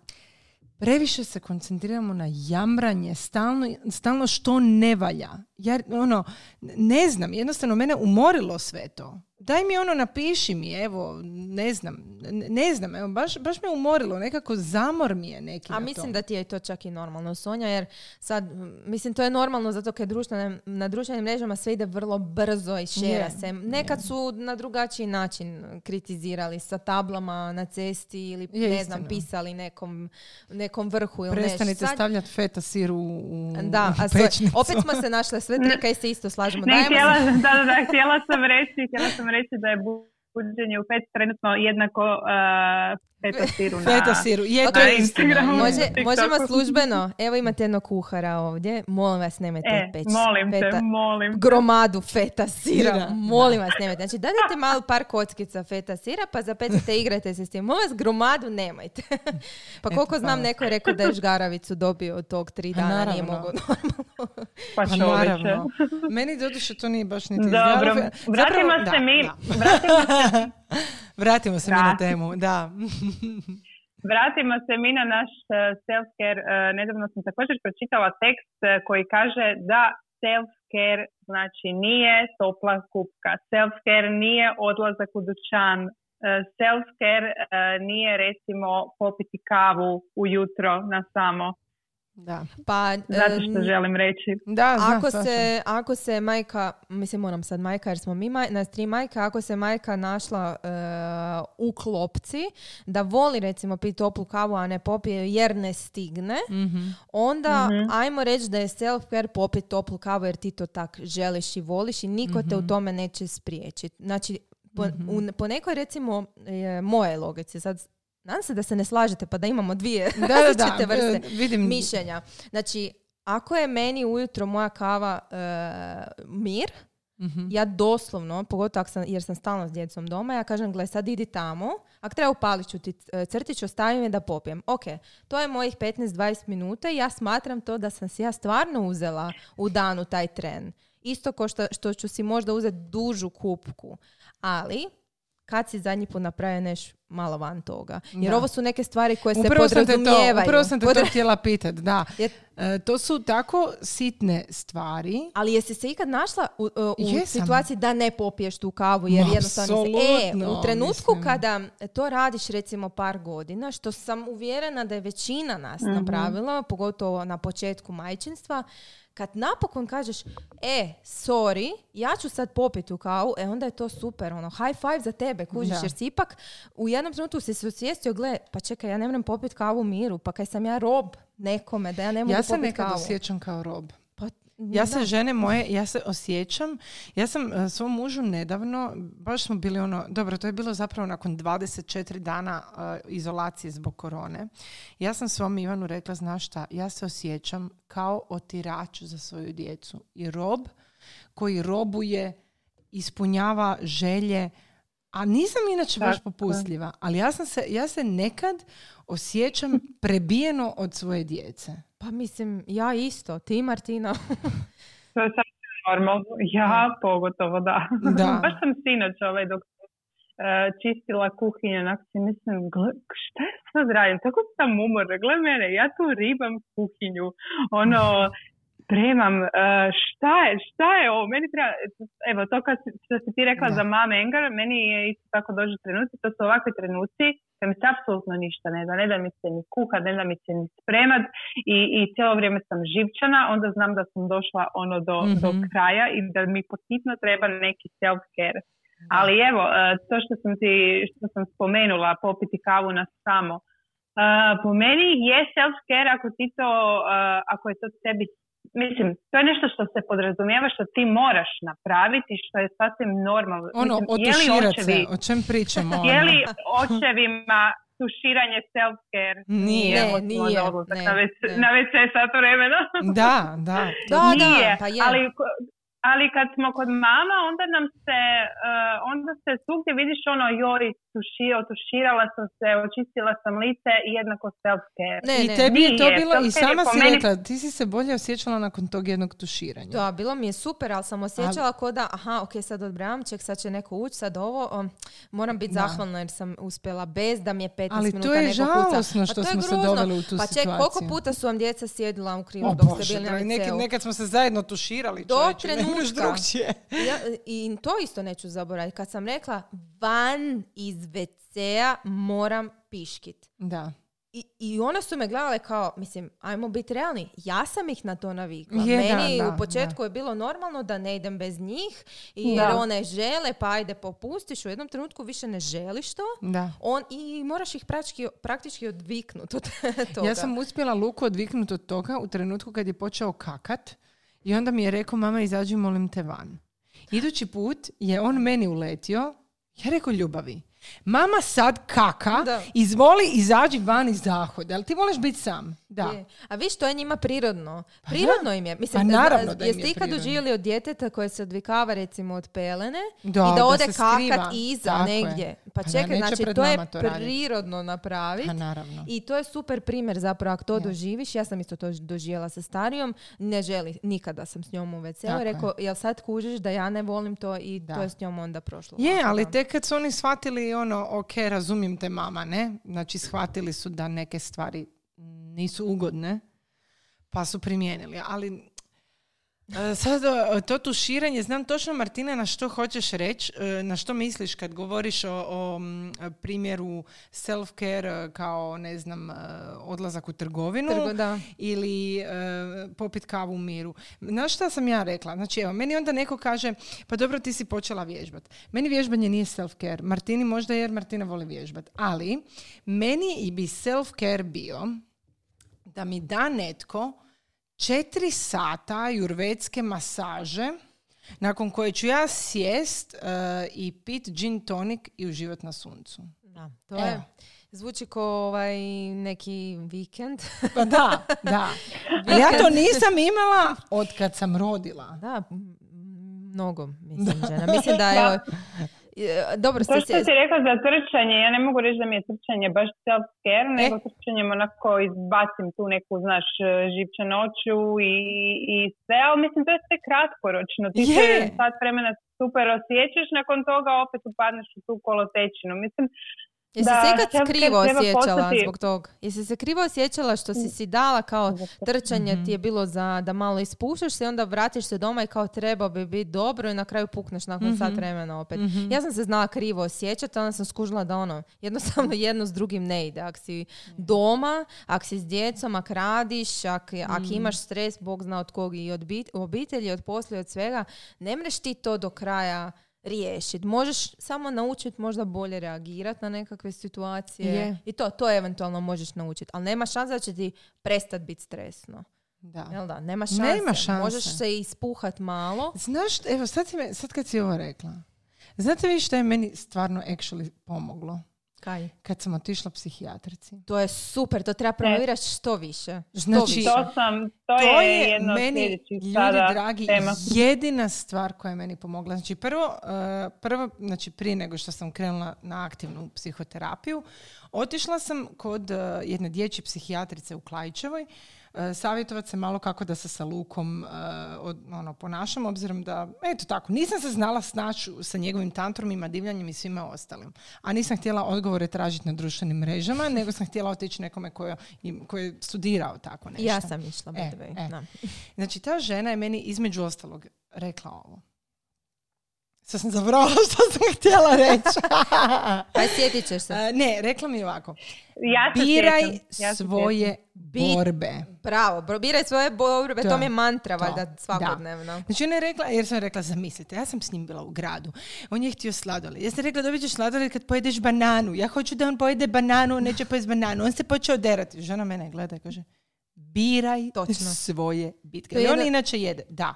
previše se koncentriramo na jamranje, stalno, stalno što ne valja. Jer, ono, ne znam, jednostavno mene umorilo sve to. Daj mi ono, napiši mi, evo, ne znam, ne, znam, evo, baš, baš me umorilo, nekako zamor mi je neki A mislim to. da ti je to čak i normalno, Sonja, jer sad, mislim, to je normalno zato kad društvene, na društvenim mrežama sve ide vrlo brzo i šera Je, se. Nekad su na drugačiji način kritizirali sa tablama na cesti ili, Je, ne znam, istina. pisali nekom, nekom vrhu ili nešto. Prestanite Sad- stavljati feta sir u, u Da, a sve- opet smo se našle sve tri kaj se isto slažemo. Ne, Dajemo htjela, da, da, da, htjela sam reći, htjela sam reći da je buđenje u pet trenutno jednako uh, feta siru na... Feta siru. Je, to istina. Instagramu. Može, možemo službeno. Evo imate jednog kuhara ovdje. Molim vas, nemojte E, peći molim feta, te, molim gromadu feta sira. Sira, Molim vas, nemojte. Znači, dadite malo par kockica feta sira, pa zapecite, igrajte se s tim. Molim vas, gromadu nemojte. pa koliko Eto, znam, neko je rekao da je žgaravicu dobio od tog tri dana, nije naravno. mogao Pa Pa čovječe. naravno. Meni doduše to nije baš niti Dobro, vratimo Zapravo, se da, mi, da. vratimo se Vratimo se mi na temu, da. Vratimo se mi na naš eh, self-care. Eh, Nedavno sam također pročitala tekst eh, koji kaže da self-care znači nije topla kupka. Self-care nije odlazak u dućan. Self-care nije recimo popiti kavu ujutro na samo. Da, Pa, Zato što želim reći. da znam, ako se, ako se majka, mislim moram sad majka jer smo mi maj, nas tri majka, ako se majka našla e, u klopci da voli recimo piti toplu kavu, a ne popije jer ne stigne, Mhm. onda Mhm. ajmo reći da je self-care popiti toplu kavu jer ti to tak želiš i voliš i niko te u Mhm. tome neće spriječiti. Znači, po, u- po nekoj recimo e, moje logici, sad nadam se da se ne slažete pa da imamo dvije Da, da, različite da, vrste e, vidim. mišljenja. Znači, ako je meni ujutro moja kava e, mir, Mhm. ja doslovno, pogotovo ako sam, jer sam stalno s djecom doma, ja kažem, gle, sad idi tamo, ako treba upalit ću ti e, crtić, ostavim je da popijem. Ok, to je mojih 15-20 minuta i ja smatram to da sam si ja stvarno uzela u danu taj tren. Isto ko što, što ću si možda uzeti dužu kupku. Ali, kad si zadnji put napravio neš malo van toga. Jer Da. ovo su neke stvari koje se Upravo sam te to, podrazumijevaju. upravo sam te to htjela pitat, da. Jer- E, to su tako sitne stvari. Ali jesi se ikad našla u, u Jesam. situaciji da ne popiješ tu kavu jer Ma, jednostavno si, e, u trenutku mislim. kada to radiš recimo par godina, što sam uvjerena da je većina nas Mhm. napravila, pogotovo na početku majčinstva, kad napokon kažeš, e, sorry, ja ću sad popiti tu kavu, e onda je to super, ono, high five za tebe, kužiš, Da. jer si ipak u jednom trenutku si se osvijestio, gle, pa čekaj, ja ne moram popiti kavu u miru, pa kaj sam ja rob nekome, da ja ne mogu Ja se popiti nekad kavu. osjećam kao rob. Ja se žene moje, ja se osjećam, ja sam uh, svom mužu nedavno, baš smo bili ono, dobro, to je bilo zapravo nakon 24 dana uh, izolacije zbog korone. Ja sam svom Ivanu rekla, znaš šta, ja se osjećam kao otirač za svoju djecu. I rob koji robuje, ispunjava želje, a nisam inače baš popustljiva, ali ja, sam se, ja se nekad osjećam prebijeno od svoje djece. Pa mislim, ja isto. Ti, Martina? to je normalno. Ja pogotovo, da. Da. baš sam sinoć ovaj, dok uh, čistila kuhinju, onak si mislim, gle, šta ja sad radim? Tako sam umorna, gle mene, ja tu ribam kuhinju, ono, spremam, uh, šta je, šta je ovo, meni treba, evo to kad, što si ti rekla za mame Engar, meni je isto tako dođu trenuci, to su ovakvi trenuci da mi se apsolutno ništa ne da, ne da mi se ni kuhat, ne da mi se ni spremat i, i cijelo vrijeme sam živčana, onda znam da sam došla ono do, do Mhm. kraja i da mi potitno treba neki self-care. Ali evo, uh, to što sam ti, što sam spomenula, popiti kavu na samo, Uh, po meni je self-care ako ti to, uh, ako je to tebi, mislim, to je nešto što se podrazumijeva što ti moraš napraviti, što je sasvim normalno. Ono, mislim, je li otuširat se, o čem pričamo? je ono? li očevima tuširanje self-care? Nije. Možda nije, odlazak ne, na, WC, ne. na WC sat vremena. Da, da. Da, Nije, da, pa je. ali, ali kad smo kod mama, onda nam se, uh, onda se svugdje vidiš ono, joj, tuši, otuširala sam se, očistila sam lice i jednako self-care. Ne, I ne. tebi je to bilo, i sama si meni- rekla, ti si se bolje osjećala nakon tog jednog tuširanja. Da, bilo mi je super, ali sam osjećala ko da, aha, ok, sad odbrajam, ček, sad će neko ući, sad ovo, um, moram biti Da. zahvalna jer sam uspjela bez da mi je 15 Ali to minuta je neko kuca. žalosno Pa što to je smo se doveli u tu Pa ček, koliko situaciju. puta su vam djeca sjedila u krilu O dok ste bili na nekad smo se zajedno tuširali, Do čovječe, ne trenutka. drugčije. Ja, I to isto neću zaboraviti. Kad sam rekla van iz WC-a moram piškit. Da. I, I one su me gledale kao, mislim, ajmo biti realni, ja sam ih na to navikla. Je, da, Meni da, u početku je bilo normalno da ne idem bez njih, jer Da. one žele, pa ajde popustiš, u jednom trenutku više ne želiš to. Da. On, I moraš ih praktički, praktički odviknuti od toga. Ja sam uspjela Luku odviknuti od toga u trenutku kad je počeo kakat i onda mi je rekao, mama izađi molim te van. Idući put je on meni uletio, ja rekao ljubavi. Mama sad kaka, Da. izvoli izađi van iz zahoda. Ali ti voliš biti sam? Da. Je. A viš, to je njima prirodno. Pa Prirodno im je. Mislim, Pa naravno da im jeste je ikad doživjeli od djeteta koje se odvikava recimo od pelene Da, i da da ode kakat iza Tako je. negdje. Pa Pa da, čekaj, znači to je to prirodno napraviti. Pa naravno. I to je super primjer zapravo ako to doživiš. Ja sam isto to doživjela sa starijom. Ne želi, nikada sam s njom u WC-u. Rekao, jel sad kužiš da ja ne volim to i Da. to je s njom onda prošlo. Je, ali da. tek kad su oni shvatili ono, ok, razumijem te mama, ne? Znači shvatili su da neke stvari nisu ugodne, pa su primijenili. Ali sad o, to tuširanje, znam točno Martina na što hoćeš reći, e, na što misliš kad govoriš o, o primjeru self-care e, kao, ne znam, e, odlazak u trgovinu Trgo- da. ili e, popit kavu u miru. Znaš šta sam ja rekla? Znači, evo, meni onda neko kaže, pa dobro, ti si počela vježbat. Meni vježbanje nije self-care. Martini možda jer Martina voli vježbat. Ali, meni i bi self-care bio da mi da netko četiri sata jurvetske masaže nakon koje ću ja sjest e, i pit gin tonic i uživat na suncu. Da, to Evo. je... Zvuči kao ovaj neki vikend. Pa da, da. Ja to nisam imala od kad sam rodila. Da, mnogo, mislim, žena. Mislim da je... e, Dobro To ste što se... si rekla za trčanje, ja ne mogu reći da mi je trčanje baš self-care, E. nego trčanjem onako izbacim tu neku, znaš, živčanoću i, i sve, ali mislim to je sve kratkoročno. Ti se sat vremena super osjećaš, nakon toga opet upadneš u tu kolotečinu. Mislim, Jesi da se ikad krivo treba osjećala postati- zbog toga? Jesi se krivo osjećala što si si dala kao trčanje ti je bilo za da malo ispuštaš se i onda vratiš se doma i kao treba bi biti dobro i na kraju pukneš nakon sat vremena opet. Ja sam se znala krivo osjećati, onda sam skužila da ono, jednostavno jedno s drugim ne ide. Ako si doma, ako si s djecom, ako radiš, ako, ako imaš stres, Bog zna od kog i od bit- obitelji, od poslije, od svega, ne mreš ti to do kraja riješiti. Možeš samo naučiti možda bolje reagirati na nekakve situacije. Je. I to, to eventualno možeš naučiti. Ali nema šanse da će ti prestati biti stresno. Da. Jel da? Nema šanse. Nema šanse. Možeš se ispuhat malo. Znaš, evo sad, si me, sad kad si ovo rekla, znate vi što je meni stvarno actually pomoglo? Kaj? Kad sam otišla psihijatrici. To je super, to treba promovirati što više. Što Znači, više. To sam, to, To je, je jedno meni, ljudi sada dragi, tema. jedina stvar koja je meni pomogla. Znači prvo, eh, prvo, znači prije nego što sam krenula na aktivnu psihoterapiju, otišla sam kod eh, jedne dječje psihijatrice u Klaićevoj, uh, savjetovati se malo kako da se sa Lukom eh, od, ono, ponašam, obzirom da, eto tako, nisam se znala snaći sa njegovim tantrumima, divljanjem i svima ostalim. A nisam htjela odgovore tražiti na društvenim mrežama, nego sam htjela otići nekome koji je studirao tako nešto. Ja sam išla, E, e. Znači, ta žena je meni između ostalog rekla ovo. Sad sam zabrala što sam htjela reći. Aj, sjetit ćeš se. A, ne, rekla mi ovako. Ja se Biraj ja se svoje Bit- borbe. Bravo, biraj svoje borbe, to, To, mi je mantra, to, valjda, svakodnevno. Znači ona je rekla, jer sam rekla, zamislite, ja sam s njim bila u gradu. On je htio sladoled. Ja sam rekla, dobit ćeš sladoled kad pojedeš bananu. Ja hoću da on pojede bananu, on neće pojesti bananu. On se počeo derati. Žena mene gleda i kaže, biraj Točno. svoje bitke. To I on jedna- inače jede. Da.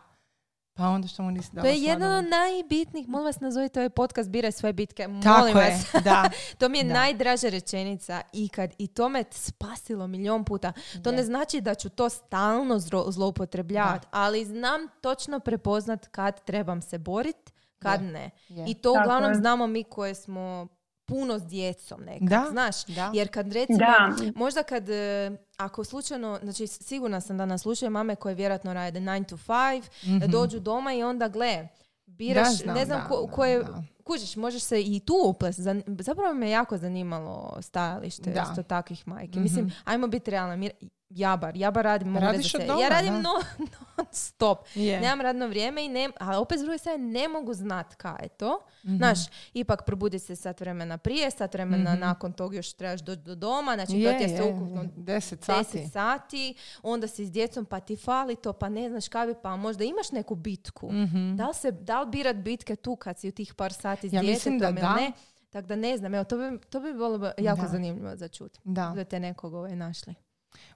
Pa onda što mu nisi dala To je jedan sladoled? od najbitnijih, molim vas nazovite ovaj podcast Biraj svoje bitke, molim Tako je, vas. da. to mi je Da. najdraža rečenica ikad i to me spasilo milion puta. To ne znači da ću to stalno zloupotrebljavati, ali znam točno prepoznat kad trebam se borit, kad Je, ne. je. I to Tako uglavnom je. znamo mi koje smo puno s djecom nekad, Da, znaš? da. Jer kad recimo, Da. možda kad, e, ako slučajno, znači sigurna sam da nas slušaju mame koje vjerojatno rade 9 to 5, da dođu doma i onda gle, biraš. Da, znam, ne znam da, ko, da, koje, da. kužiš, možeš se i tu uplesti. Zan- Zapravo me jako zanimalo stajalište Da. isto takvih majki. Mislim, ajmo biti realna. Jabar, jabar radim, mogu reći Radiš za od sebe. doma, Ja radim non, non stop. Je. Nemam radno vrijeme, i ne, ali opet s druge strane ne mogu znat kaj je to. Mhm. Znaš, ipak probudi se sat vremena prije, sat vremena nakon tog još trebaš doći do doma, znači to Je, ti je sve ukupno je. Deset sati. 10 sati, onda si s djecom pa ti fali to, pa ne znaš kaj bi, pa možda imaš neku bitku. Da li, se, da li birat bitke tu kad si u tih par sati s Ja djetetom da ili da. ne? Tako da ne znam, evo, to bi, to bi bilo jako Da. zanimljivo za čut. Da, Da te nekog ovaj našli.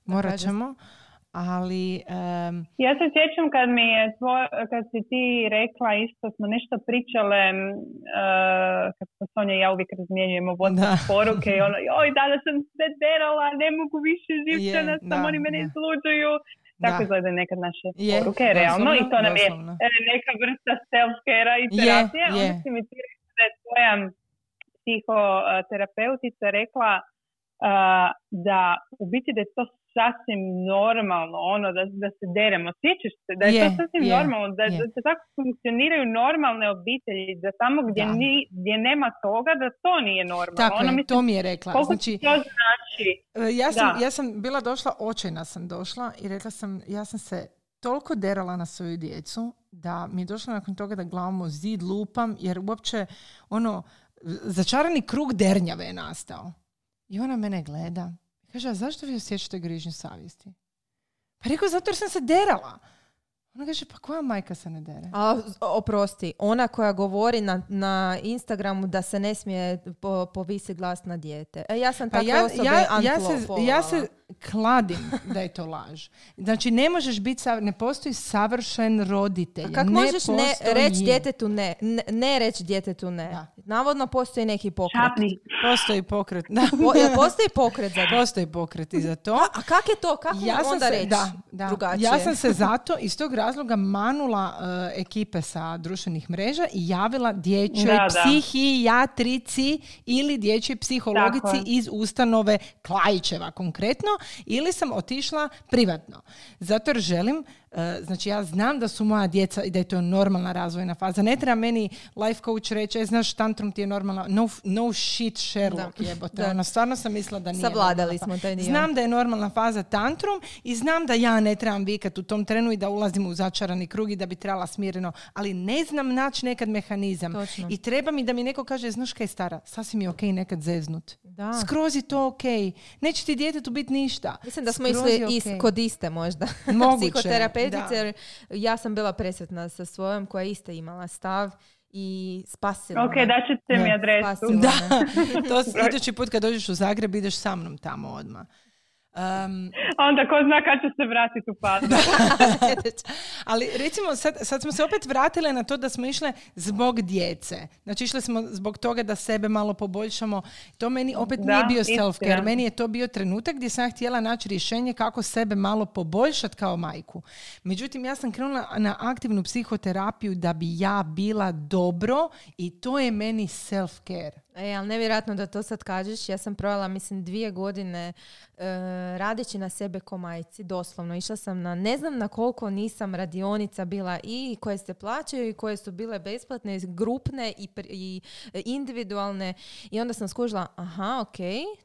Morat ćemo. Ali, em, Ja se sjećam kad mi je tvoj, kad si ti rekla isto, smo nešto pričale, uh, kad smo Sonja i ja uvijek razmjenjujemo WhatsApp Da. poruke i ono, joj, danas sam se derala, ne mogu više živčana, Je, samo da, oni mene da. izluđuju. Tako Da. izgledaju nekad naše Je, poruke, realno, i to nam je doslovno. e, neka vrsta self-care i Je, terapije. je. Onda si mi ti rekla da je tvoja psihoterapeutica rekla da u biti da je to sasvim normalno, ono da, da se deremo. Sjećaš se da je, Je, to sasvim je, normalno, da, je. da se tako funkcioniraju normalne obitelji, da tamo gdje, Da. ni, gdje nema toga, da to nije normalno. Tako ono, je, mislim, to mi je rekla. Znači, to znači? E, Ja sam, Da. ja sam bila došla, očajna sam došla i rekla sam, ja sam se toliko derala na svoju djecu da mi je došlo nakon toga da glavom zid lupam jer uopće ono, začarani krug dernjave je nastao. I ona mene gleda. i Kaže, a zašto vi osjećate grižnju savjesti? Pa rekao, zato jer sam se derala. Ona kaže, pa koja majka se ne dere? A, oprosti, ona koja govori na, na Instagramu da se ne smije po, povisi glas na dijete. E, ja sam Pa takve ja, osobe ja, ja, se, ja se kladim da je to laž. Znači, ne možeš biti, sav- ne postoji savršen roditelj. A kako ne možeš ne reći djetetu ne? Ne, ne reći djetetu ne. Da. Navodno postoji neki pokret. Postoji pokret. Da. Po, jel postoji pokret za to? Postoji pokret i za to. A kak je to? Kako Ja sam, onda se, reći da, da. drugačije? ja sam se zato iz tog razloga manula e, ekipe sa društvenih mreža i javila dječjoj psihijatrici ili dječjoj psihologici Tako iz ustanove Klajićeva konkretno ili sam otišla privatno. Zato jer želim, e, znači ja znam da su moja djeca i da je to normalna razvojna faza. Ne treba meni life coach reći, e, znaš, tantrum ti je normalna. No, no shit, Sherlock Da. jebote. Da. Ono, stvarno sam mislila da nije Savladali smo taj dio. Znam da je normalna faza tantrum i znam da ja ne trebam vikat u tom trenu i da ulazim u začarani krug i da bi trebala smireno, ali ne znam naći nekad mehanizam. Točno. I treba mi da mi neko kaže, znaš kaj stara, sasvim je okej nekad zeznut. Da. Skroz je to okej. Neće ti djetetu biti ništa. Mislim da smo išli je is, kod iste možda Moguće, psihoterapeutice, jer ja sam bila presretna sa svojom koja je isto imala stav i spasila Ok, da ćete mi adresu. spasila Da, to idući put kad dođeš u Zagreb ideš sa mnom tamo odmah. Um, Onda ko zna kad će se vratiti u. Ali recimo sad, sad smo se opet vratile na to da smo išle zbog djece. Znači išle smo zbog toga da sebe malo poboljšamo. To meni opet nije bio self-care. Meni je to bio trenutak gdje sam htjela naći rješenje kako sebe malo poboljšati kao majku. Međutim, ja sam krenula na aktivnu psihoterapiju da bi ja bila dobro i to je meni self-care. E, ali nevjerojatno da to sad kažeš. Ja sam provela, mislim, dvije godine e, radeći na sebe ko majci, doslovno. Išla sam na, ne znam na koliko nisam radionica bila i koje se plaćaju i koje su bile besplatne, grupne i, i individualne. I onda sam skužila, aha, ok,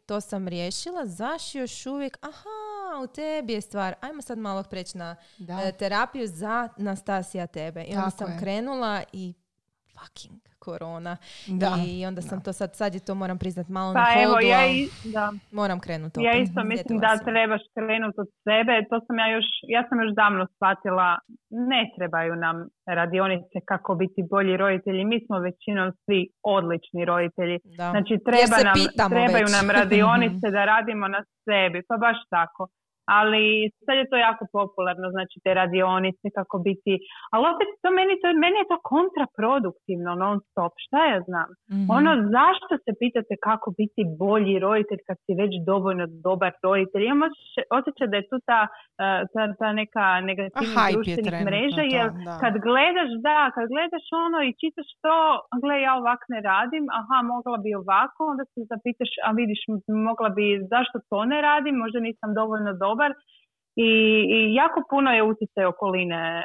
to sam riješila, zaš još uvijek, aha, u tebi je stvar. Ajmo sad malo preći na e, terapiju za Nastasija tebe. I onda sam krenula i fucking korona. Da. I onda sam to sad, sad je to moram priznat malo pa, na evo, ja i, da. moram krenuti. Ja isto mislim da trebaš krenuti od sebe. To sam ja još, ja sam još davno shvatila, ne trebaju nam radionice kako biti bolji roditelji. Mi smo većinom svi odlični roditelji. Da. Znači treba nam, trebaju nam radionice da radimo na sebi. Pa baš tako ali sad je to jako popularno, znači te radionice kako biti, ali opet to meni, to, meni je to kontraproduktivno non stop, šta ja znam. mm Ono zašto se pitate kako biti bolji roditelj kad si već dovoljno dobar roditelj, imam osjećaj da je tu ta, e, ta, ta neka negativna društvenih mreža, jer kad gledaš, da, kad gledaš ono i čitaš to, gle ja ovak ne radim, aha mogla bi ovako, onda se zapitaš, a vidiš mogla bi, zašto to ne radim, možda nisam dovoljno dobar dobar i, i jako puno je utjecaj okoline e,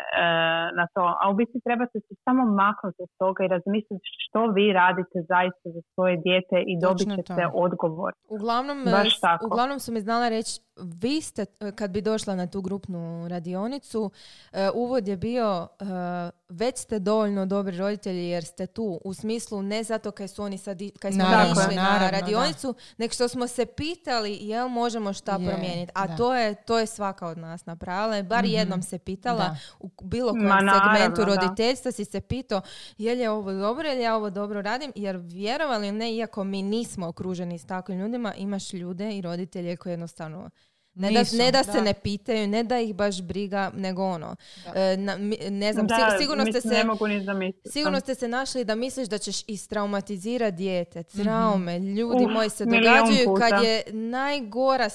na to, a u biti trebate se samo maknuti od toga i razmisliti što vi radite zaista za svoje dijete i dobit ćete odgovor. Uglavnom, Baš tako. uglavnom su mi znala reći vi ste, kad bi došla na tu grupnu radionicu, e, uvod je bio e, već ste dovoljno dobri roditelji jer ste tu u smislu ne zato kaj su oni sad kaj smo išli na radionicu, nego što smo se pitali jel možemo šta promijeniti. A to je, to je svaka od nas napravila. Bar mhm. jednom se pitala u bilo kojem segmentu roditeljstva si se pitao je li ovo dobro ili ja ovo dobro radim jer vjerovali ne, iako mi nismo okruženi s takvim ljudima, imaš ljude i roditelje koji jednostavno ne da, ne da, se ne pitaju, ne da ih baš briga, nego ono. E, ne znam, sigurno ste se... sigurno ste se našli da misliš da ćeš istraumatizirati dijete. Traume, ljudi moji se događaju kad je najgora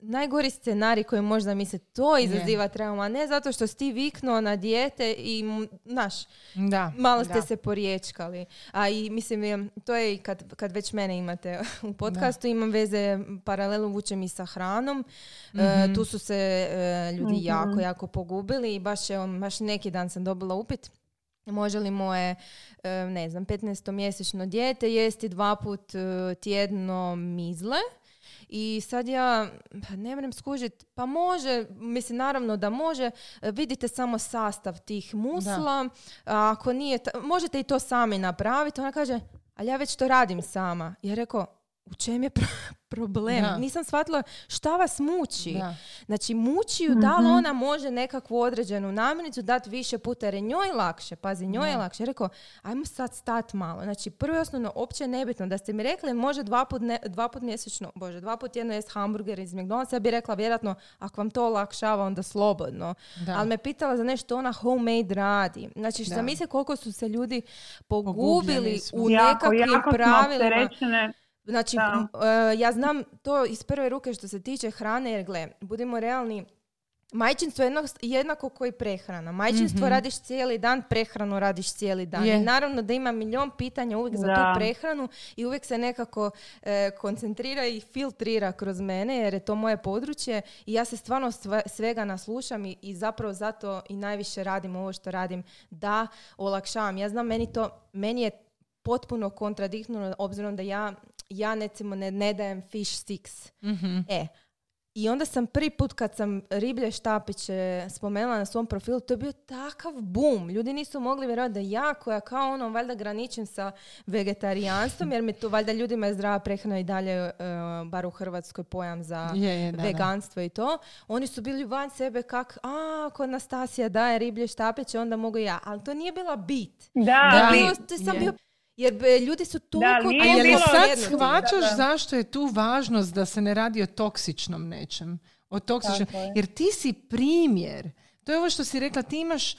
najgori scenarij koji možda misle to izaziva trauma, ne zato što si ti viknuo na dijete i, znaš, da, malo ste se poriječkali. A i mislim, to je i kad, kad već mene imate u podcastu, imam veze, paralelu vučem i sa hranom. E, mhm. tu su se e, ljudi mhm. jako, jako pogubili i baš, je, baš neki dan sam dobila upit Može li moje, e, ne znam, 15-mjesečno dijete jesti dva put tjedno mizle? I sad ja pa ne vrem skužiti, pa može, mislim naravno da može, vidite samo sastav tih musla, ako nije, možete i to sami napraviti. Ona kaže, ali ja već to radim sama. Ja rekao, u čem je problem? Nisam shvatila šta vas muči. Da. Znači, muči ju da li mhm. ona može nekakvu određenu namirnicu dati više puta jer je njoj lakše. Pazi, njoj je lakše. Rekao, ajmo sad stat malo. Znači, prvo i osnovno, opće nebitno. Da ste mi rekli, može dva put, ne, dva put mjesečno, bože, dva put jedno jest hamburger iz McDonald'sa, ja bih rekla, vjerojatno, ako vam to olakšava, onda slobodno. Ali me pitala za nešto ona homemade radi. Znači, što misli koliko su se ljudi pogubili u nekakvim pravilima. Znači, uh, ja znam to iz prve ruke što se tiče hrane, jer gle, budimo realni, Majčinstvo je jednako koji prehrana. Majčinstvo mm radiš cijeli dan, prehranu radiš cijeli dan. I naravno da ima milion pitanja uvijek za tu prehranu i uvijek se nekako e, koncentrira i filtrira kroz mene jer je to moje područje i ja se stvarno svega naslušam i, i zapravo zato i najviše radim ovo što radim da olakšavam. Ja znam meni to, meni je potpuno kontradiktorno obzirom da ja ja recimo ne, ne dajem fish sticks. mm E, i onda sam prvi put kad sam riblje štapiće spomenula na svom profilu, to je bio takav bum. Ljudi nisu mogli vjerovati da ja koja kao ono valjda graničim sa vegetarijanstvom, jer mi to valjda ljudima je zdrava prehrana i dalje, uh, bar u Hrvatskoj pojam za veganstvo i to. Oni su bili van sebe kak, a, kod Nastasija daje riblje štapiće, onda mogu ja. Ali to nije bila bit. Da, to, sam bio Jer be, ljudi su toliko... nije A je li bilo sad shvaćaš da, da. zašto je tu važnost da se ne radi o toksičnom nečem? O toksičnom, jer ti si primjer. To je ovo što si rekla, ti imaš, e,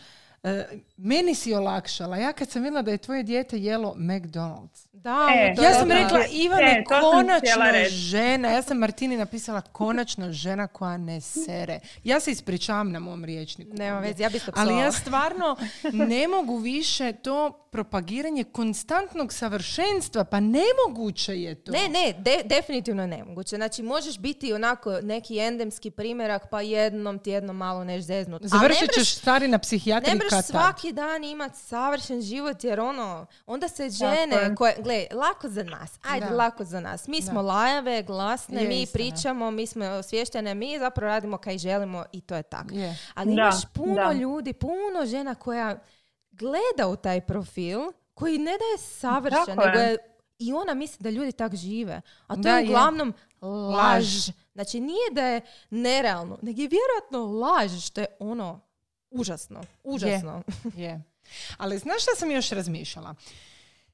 meni si olakšala. Ja kad sam vidjela da je tvoje dijete jelo McDonald's, Da, E, to ja je sam da. rekla, E, Ivane, htjela konačno žena. Ja sam Martini napisala, konačno žena koja ne sere. Ja se ispričavam na mom riječniku. Nema veze, ja bi to Ali ja stvarno ne mogu više to propagiranje konstantnog savršenstva. Pa nemoguće je to. Ne, ne, de- definitivno nemoguće. Znači, možeš biti onako neki endemski primjerak, pa jednom tjedno malo neš zeznut. Završit ćeš stari na psihijatriji Ne možeš kad tad. svaki dan imati savršen život jer ono, onda se žene je. koje, gle, lako za nas, ajde Da. lako za nas. Mi smo Da. lajave, glasne, Je, mi istina. pričamo, mi smo osvještene, mi zapravo radimo kaj želimo i to je tako. Je. Ali Da, imaš puno da. ljudi, puno žena koja gleda u taj profil, koji ne da je savršen, nego je. je i ona misli da ljudi tak žive. A to Da, je je. uglavnom laž. Laž. Znači nije da je nerealno, nego je vjerojatno laž, što je ono užasno. Užasno. Je. Ali znaš šta sam još razmišljala?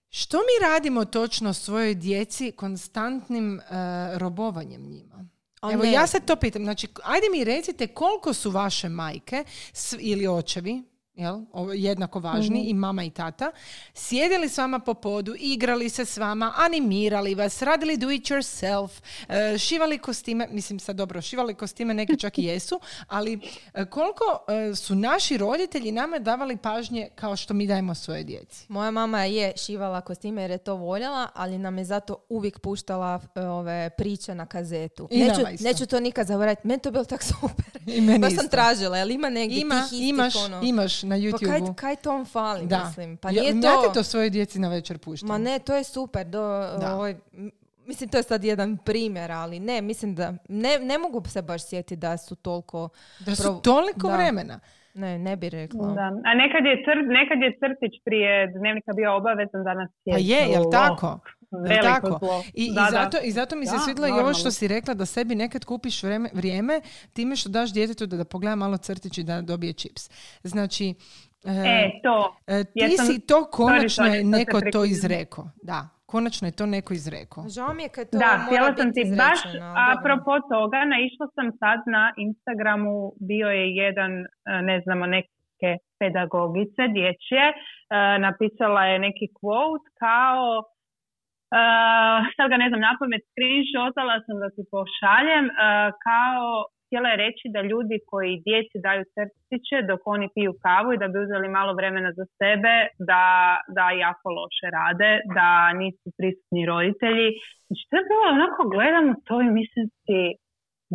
Što mi radimo točno svojoj djeci konstantnim e, robovanjem njima? Evo ne. ja se to pitam. Znači, ajde mi recite koliko su vaše majke s- ili očevi, jel, jednako važni, i mama i tata, sjedili s vama po podu, igrali se s vama, animirali vas, radili do it yourself, e, šivali kostime, mislim sad dobro, šivali kostime neki čak i jesu, ali e, koliko e, su naši roditelji nama davali pažnje kao što mi dajemo svoje djeci? Moja mama je šivala kostime jer je to voljela, ali nam je zato uvijek puštala ove priče na kazetu. I neću, neću to nikad zaboraviti. Meni to bilo tak super. I meni Baš sam tražila, jel ima negdje Ima, tih istih imaš, ono... imaš na Pa YouTube-u. kaj, kaj tom fali, da. mislim? Pa nije ja to... to svoje djeci na večer puštam. Ma ne, to je super. Do, Da. ovaj, mislim, to je sad jedan primjer, ali ne, mislim da... Ne, ne mogu se baš sjetiti da su toliko... Da su Pro- toliko da. vremena. Ne, ne bi rekla. Da. A nekad je, cr, nekad je crtić prije dnevnika bio obavezan danas je Pa je, jel tako? Veliko tako? zlo. I, Da, i, da. zato, I zato mi se Da, svidjelo i ovo što si rekla da sebi nekad kupiš vreme, vrijeme time što daš djetetu da, da pogleda malo crtić i da dobije čips. Znači, e, E, to. e, ti jesam- si to konačno sorry, je neko to izrekao. Da, konačno je to neko izrekao. Žao mi je kad to Da, mora htjela biti sam ti baš, izrečeno, dobro. apropo toga, naišla sam sad na Instagramu, bio je jedan, e, ne znamo, neke pedagogice dječje, napisala je neki quote kao, e, sad ga ne znam napamet, screenshotala sam da ti pošaljem, e, kao htjela je reći da ljudi koji djeci daju crtiće dok oni piju kavu i da bi uzeli malo vremena za sebe, da, da jako loše rade, da nisu prisutni roditelji. Znači, to je bilo onako, gledam u to i mislim si,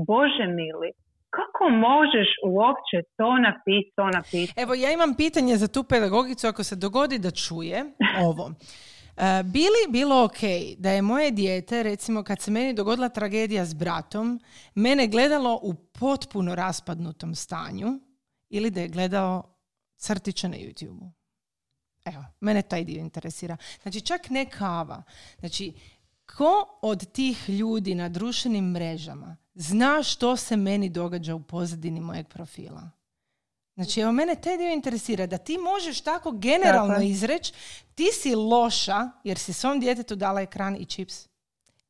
Bože mili, kako možeš uopće to napisati, to napisati? Evo, ja imam pitanje za tu pedagogicu ako se dogodi da čuje ovo. E, bi li bilo ok da je moje dijete, recimo kad se meni dogodila tragedija s bratom, mene gledalo u potpuno raspadnutom stanju ili da je gledao crtiće na YouTube-u? Evo, mene taj dio interesira. Znači, čak ne kava. Znači, ko od tih ljudi na društvenim mrežama zna što se meni događa u pozadini mojeg profila? Znači, evo, mene taj dio interesira, da ti možeš tako generalno Tako izreći, ti si loša jer si svom djetetu dala ekran i čips.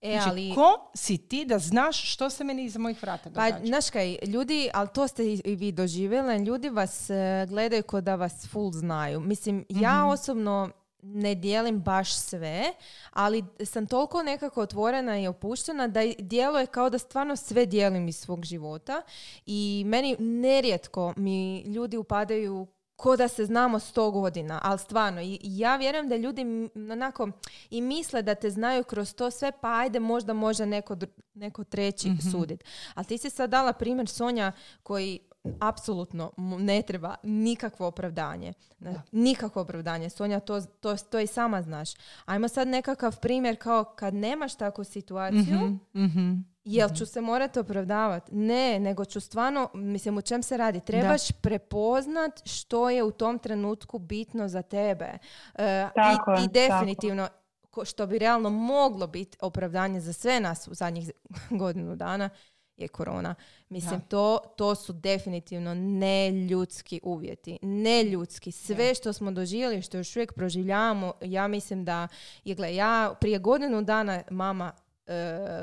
E, Znači, ali... ko si ti da znaš što se meni iza mojih vrata Pa, događa? znaš kaj, ljudi, ali to ste i vi doživjeli, ljudi vas e, gledaju ko da vas full znaju. Mislim, ja Mhm. osobno ne dijelim baš sve, ali sam toliko nekako otvorena i opuštena da djeluje kao da stvarno sve dijelim iz svog života i meni nerijetko mi ljudi upadaju ko da se znamo sto godina, ali stvarno, i ja vjerujem da ljudi onako i misle da te znaju kroz to sve, pa ajde možda može neko, neko treći sudit. Ali ti si sad dala primjer Sonja koji apsolutno ne treba nikakvo opravdanje. Nikakvo opravdanje. Sonja, to, to, to i sama znaš. Ajmo sad nekakav primjer kao kad nemaš takvu situaciju, Mhm, mhm. Jel ću se morati opravdavati? Ne, nego ću stvarno, mislim, u čem se radi? Trebaš prepoznat što je u tom trenutku bitno za tebe. E, Tako i, I definitivno, ko- što bi realno moglo biti opravdanje za sve nas u zadnjih godinu dana, je korona. Mislim, to, to su definitivno neljudski uvjeti. Neljudski. Sve što smo doživjeli, što još uvijek proživljavamo, ja mislim da je, gle, ja prije godinu dana mama e,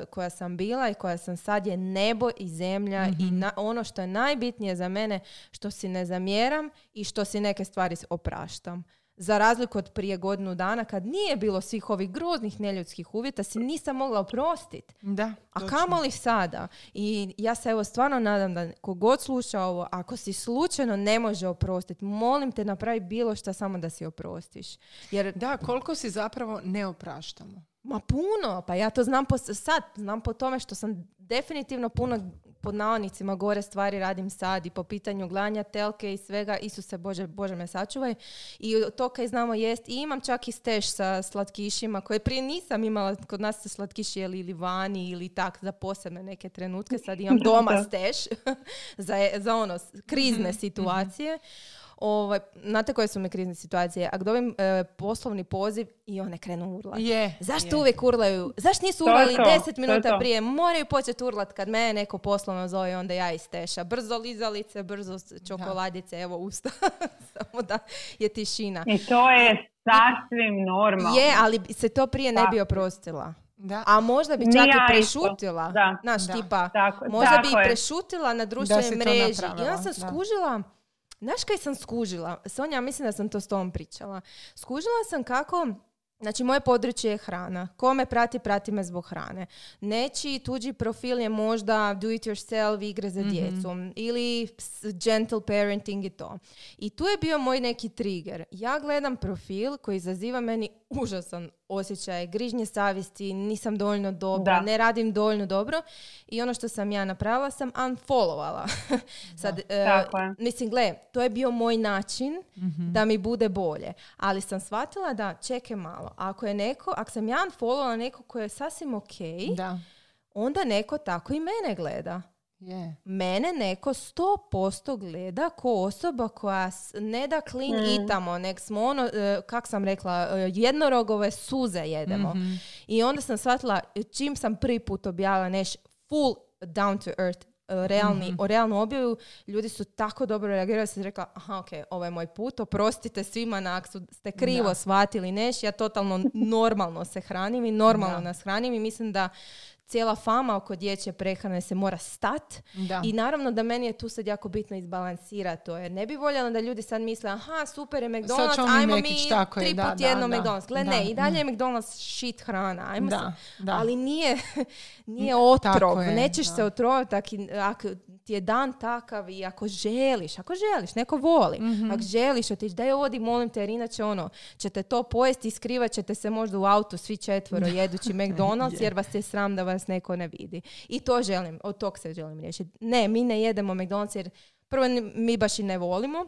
koja sam bila i koja sam sad je nebo i zemlja i Mhm. na, ono što je najbitnije za mene što si ne zamjeram i što si neke stvari opraštam. Za razliku od prije godinu dana kad nije bilo svih ovih groznih neljudskih uvjeta si nisam mogla oprostiti. Da, A točno. kamoli sada? I ja se evo stvarno nadam da kogod sluša ovo, ako si slučajno ne može oprostiti, molim te napravi bilo što samo da si oprostiš. Jer Da, koliko si zapravo ne opraštamo. Ma puno, pa ja to znam po, sad, znam po tome što sam definitivno puno pod naonicima gore stvari radim sad i po pitanju glanja, telke i svega, Isuse Bože, Bože me sačuvaj. I to kaj znamo jest, i imam čak i steš sa slatkišima koje prije nisam imala, kod nas se slatkiši jeli ili vani ili tak za posebne neke trenutke, sad imam doma steš za, za ono, krizne situacije. Ovaj, znate koje su mi krizne situacije? Ako dobim e, poslovni poziv i one krenu urlati. Je. Zašto je. uvijek urlaju? Zašto nisu To urlali to, deset to je minuta to. prije? Moraju početi urlat kad mene neko poslovno zove, onda ja isteša. Brzo lizalice, brzo čokoladice, evo usta. Samo da je tišina. I to je sasvim normalno. Je, ali se to prije ne bi Tako. oprostila. Da. A možda bi čak i ja isto. prešutila. Da. Znaš, Da. tipa, Tako- možda bi i tako je. prešutila na društvenoj mreži. I onda sam da. skužila, znaš kaj sam skužila? Sonja, mislim da sam to s tobom pričala. Skužila sam kako Znači, moje područje je hrana. Ko me prati, prati me zbog hrane. Nečiji tuđi profil je možda do it yourself, igre za djecu. Ili gentle parenting i to. I tu je bio moj neki trigger. Ja gledam profil koji izaziva meni užasan osjećaj, grižnje savjesti, nisam dovoljno dobra, Da. ne radim dovoljno dobro. I ono što sam ja napravila sam unfollovala. Sad, Tako je. mislim, gle, to je bio moj način Mhm. da mi bude bolje. Ali sam shvatila da, čekaj malo, ako je neko, ako sam ja unfollowala neko koji je sasvim ok, Da. onda neko tako i mene gleda. Je. Mene neko 100% gleda ko osoba koja s- ne da clean Mm. itamo, nek smo ono, e, kak sam rekla, e, jednorogove suze jedemo. Mhm. I onda sam shvatila, čim sam prvi put objavila neš full down to earth, e, realni, Mhm. o realnu objavu, ljudi su tako dobro reagirali, da sam rekla, aha, ok, ovo je moj put, oprostite svima na ak su ste krivo Da. shvatili neš, ja totalno normalno se hranim i normalno Da. nas hranim i mislim da cijela fama oko dječje prehrane se mora stat Da. i naravno da meni je tu sad jako bitno izbalansirati to, jer ne bi voljela da ljudi sad misle, aha, super je McDonald's, mi ajmo Mekić, mi tako tri put jedno da, McDonald's. Gle, ne, i dalje je mm. McDonald's shit hrana, ajmo Da, se. da. Ali nije, nije otrov, nećeš da. se otrovati ako ti je dan takav i ako želiš, ako želiš, neko voli, Mhm. ako želiš otići, daj odi, molim te, jer inače ono, ćete to pojesti i skrivat ćete se možda u autu svi četvoro jedući McDonald's jer vas je sram da vas neko ne vidi. I to želim, od tog se želim riješiti. Ne, mi ne jedemo McDonald's jer prvo mi baš i ne volimo,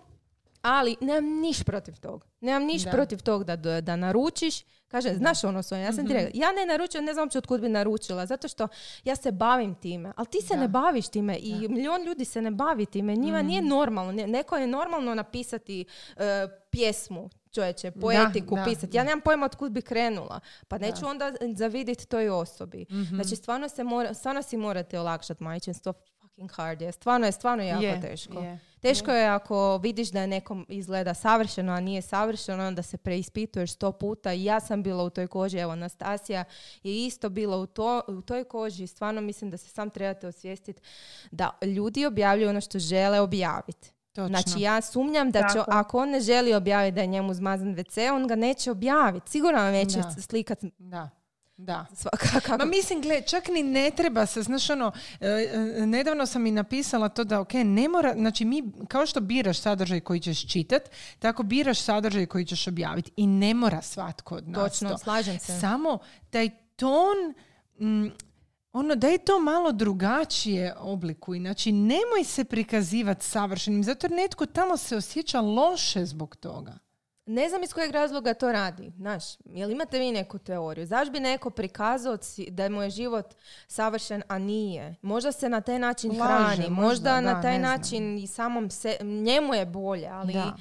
ali nemam niš protiv tog. Nemam niš Da. protiv tog da, da, da naručiš. Kaže, znaš ono Sonja, ja sam ti rekla, ja ne naručujem, ne znam uopće otkud bi naručila, zato što ja se bavim time, ali ti se Da. ne baviš time i milion ljudi se ne bavi time, njima nije normalno, Ne- neko je normalno napisati e, pjesmu, čovječe, poetiku da, pisati. da. Ja nemam pojma otkud bi krenula, pa neću onda zaviditi toj osobi. Mhm. Znači, stvarno, se mora, stvarno si morate olakšati majčinstvo, fucking hard je. Stvarno je, stvarno jako Je, teško. je. Teško je ako vidiš da je nekom izgleda savršeno, a nije savršeno, onda se preispituješ sto puta. I ja sam bila u toj koži, evo Nastasija je isto bila u, to, u toj koži. Stvarno mislim da se sam trebate osvijestiti da ljudi objavljuju ono što žele objaviti. Točno. Znači ja sumnjam da će, Tako. ako on ne želi objaviti da je njemu zmazan WC, on ga neće objaviti. Sigurno vam neće Da. slikat Da. Da. svaka kako Ma mislim, gle, čak ni ne treba se, znaš ono, e, e, nedavno sam i napisala to da, ok, ne mora, znači mi, kao što biraš sadržaj koji ćeš čitat, tako biraš sadržaj koji ćeš objaviti i ne mora svatko od nas Točno, to. slažem se. Samo taj ton, mm, ono, da je to malo drugačije oblikuj. Znači, nemoj se prikazivati savršenim, zato jer netko tamo se osjeća loše zbog toga. Ne znam iz kojeg razloga to radi, znaš, jel imate vi neku teoriju? Zašto bi neko prikazao da mu je život savršen, a nije? Možda se na taj način Laže, hrani, možda, možda, na da, taj način i samom se, njemu je bolje, ali Da.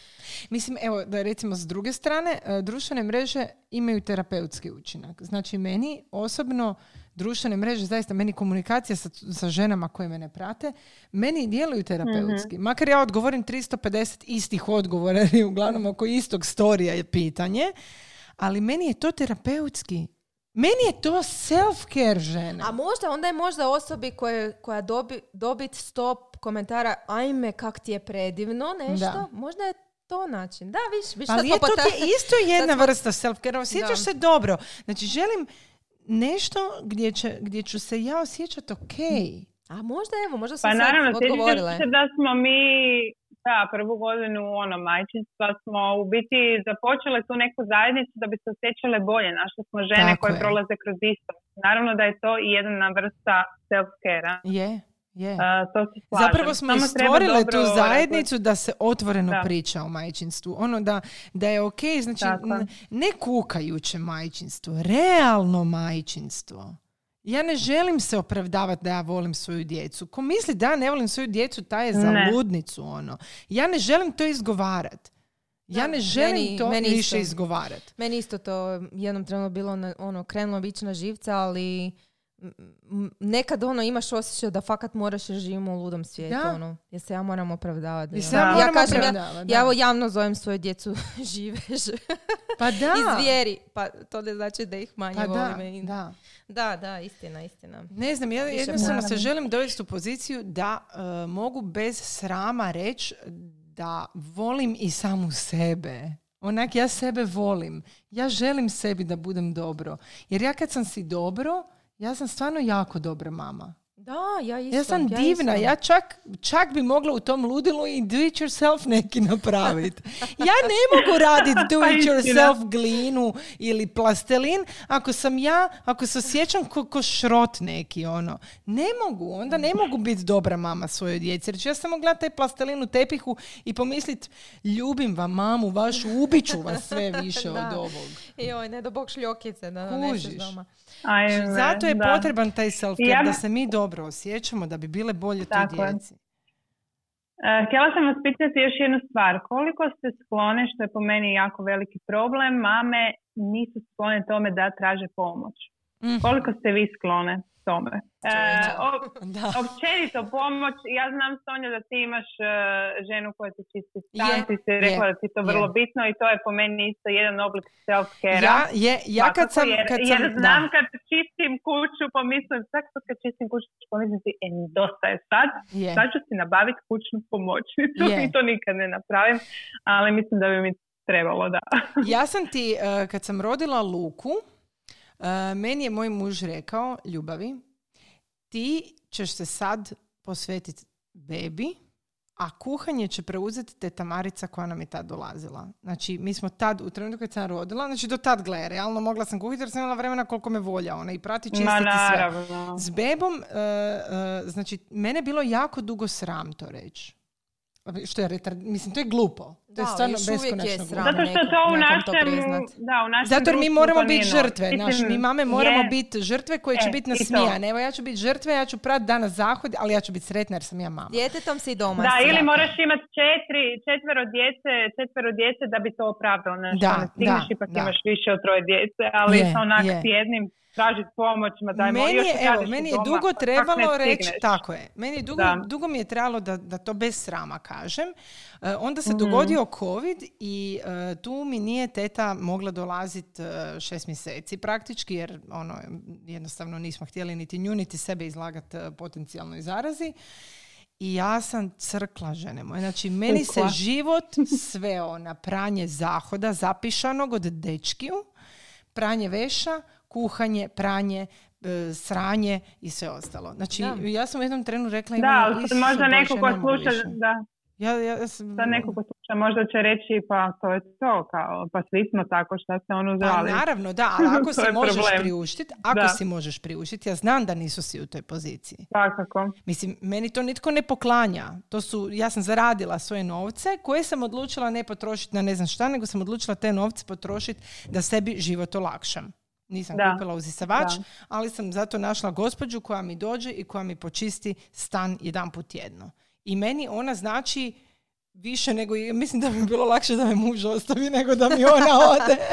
Mislim, evo, da recimo s druge strane, e, društvene mreže imaju terapeutski učinak. Znači, meni osobno društvene mreže, zaista meni komunikacija sa, sa ženama koje me ne prate, meni djeluju terapeutski. Mhm. Makar ja odgovorim 350 istih odgovora, jer je uglavnom oko istog storija je pitanje, ali meni je to terapeutski. Meni je to self-care žene. A možda, onda je možda osobi koje, koja dobi, dobit stop komentara ajme kak ti je predivno nešto, Da. možda je to način. Da, viš, viš Ali je to ti isto jedna vrsta self-care. Osjećaš se dobro. Znači, želim nešto gdje, će, gdje ću se ja osjećati ok. A možda evo, možda su Pa sad naravno, odgovorile. sjećam se da smo mi da, prvu godinu ono, majčinstva smo u biti započele tu neku zajednicu da bi se osjećale bolje. Našli smo žene Tako koje je. prolaze kroz isto. Naravno da je to i jedna vrsta self-care-a. Je, Uh, to se. Zapravo smo Samo stvorile tu zajednicu da se otvoreno Da. priča o majčinstvu. Ono da, da je ok, znači Tako ne kukajuće majčinstvo, realno majčinstvo. Ja ne želim se opravdavati da ja volim svoju djecu. Ko misli da ja ne volim svoju djecu, taj je za Ne. ludnicu. Ono. Ja ne želim to izgovarat. Ja ne želim meni- to meni više isto. izgovarat. Meni isto to jednom trenutno bilo na, ono, krenulo biti na živca, ali nekad ono imaš osjećaj da fakat moraš jer živimo u ludom svijetu, Da. ono, jer se ja moram opravdavati. I se ja ja kažem, ja, ja evo javno zovem svoje djecu živež Pa da. i zvijeri, pa to ne znači da ih manje Pa da, volim. da. da, da, istina, istina. Ne znam, ja jednostavno se želim dovesti u poziciju da e, mogu bez srama reći da volim i samu sebe. Onak, ja sebe volim. Ja želim sebi da budem dobro. Jer ja kad sam si dobro, ja sam stvarno jako dobra mama. Da, ja isto. Ja sam divna, ja čak, čak bi mogla u tom ludilu i do it yourself neki napraviti. Ja ne mogu raditi do Pa it yourself glinu ili plastelin ako sam ja, ako se osjećam ko, ko šrot neki, ono. Ne mogu, onda ne mogu biti dobra mama svojoj djeci. Jer ću ja samo gledati taj plastelin u tepihu i pomislit, ljubim vam mamu vašu, ubiću vas sve više od ovog. Joj, ne do bog šljokice da Kužiš. doma. Ajme, Zato je da. potreban taj self-care, Ja- da se mi dobro osjećamo, da bi bile bolje Tako je. djeci. E, htjela sam vas pitati još jednu stvar. Koliko ste sklone, što je po meni jako veliki problem, mame nisu sklone tome da traže pomoć? Mhm. Koliko ste vi sklone tome? E, Čovječe. o- Da. općenito pomoć, ja znam Sonja da ti imaš e, ženu koja ti čisti stan, Je, ti si rekla je, da ti to vrlo je. bitno i to je po meni isto jedan oblik self-care. Ja, je, ja kad sam... jer, Kad jer sam znam da, kad čistim kuću, pomislim, svak put kad čistim kuću, pomislim si, e, dosta je sad, je. sad ću si nabaviti kućnu pomoćnicu i to nikad ne napravim, ali mislim da bi mi trebalo, da. Ja sam ti, eh, kad sam rodila Luku, eh, meni je moj muž rekao, ljubavi, ti ćeš se sad posvetiti bebi, a kuhanje će preuzeti teta Marica koja nam je tad dolazila. Znači, mi smo tad, u trenutku kad sam rodila, znači do tad, gle, realno mogla sam kuhati jer sam imala vremena koliko me volja ona i prati čistiti Ma sve. S bebom, e, e, znači, mene je bilo jako dugo sram to reći. Što je retard, mislim, to je glupo. To je Da, stvarno još uvijek je beskonačno glupo. Zato što to u našem, da, u našem Zato jer mi moramo biti žrtve. Naš, mi mame moramo je, biti žrtve koje će E, biti i to. nasmijane. Evo, ja ću biti žrtve, ja ću prat danas zahod, ali ja ću biti sretna jer sam ja mama. Djetetom si doma. Da, ili moraš imati četiri, četvero djece, četvero djece da bi to opravdalo. Znači, Da, ne stigneš, da, ipak da. imaš više od troje djece, ali Je, sa onak je. s jednim tražiti pomoć, ma daj, meni je, evo, meni je doma, dugo pa trebalo reći, tako je, meni je dugo, Da. dugo mi je trebalo da, da to bez srama kažem. E, onda se Mhm. dogodio covid i e, tu mi nije teta mogla dolaziti šest mjeseci praktički, jer ono, jednostavno nismo htjeli niti nju, niti sebe izlagati e, potencijalnoj zarazi. I ja sam crkla žene moje. Znači, meni se Pukla. život sveo na pranje zahoda zapišanog od dečkiju, pranje veša, kuhanje, pranje, e, sranje i sve ostalo. Znači, Da. ja sam u jednom trenu rekla Da, ali možda neko ko sluša, da, Ja, ja, sam- da neko ko sluša možda će reći pa to je to, kao, pa svi smo tako, šta se on Pa uzvali. naravno, da, ali ako si je možeš priuštiti, ako Da. si možeš priuštiti, ja znam da nisu svi u toj poziciji. Svakako. Mislim, meni to nitko ne poklanja. To su, ja sam zaradila svoje novce koje sam odlučila ne potrošiti na ne znam šta, nego sam odlučila te novce potrošiti da sebi život olakšam. Nisam Da. kupila uzisavač, Da. ali sam zato našla gospođu koja mi dođe i koja mi počisti stan jedan put tjedno. I meni ona znači više nego, mislim da bi bilo lakše da me muž ostavi nego da mi ona ode.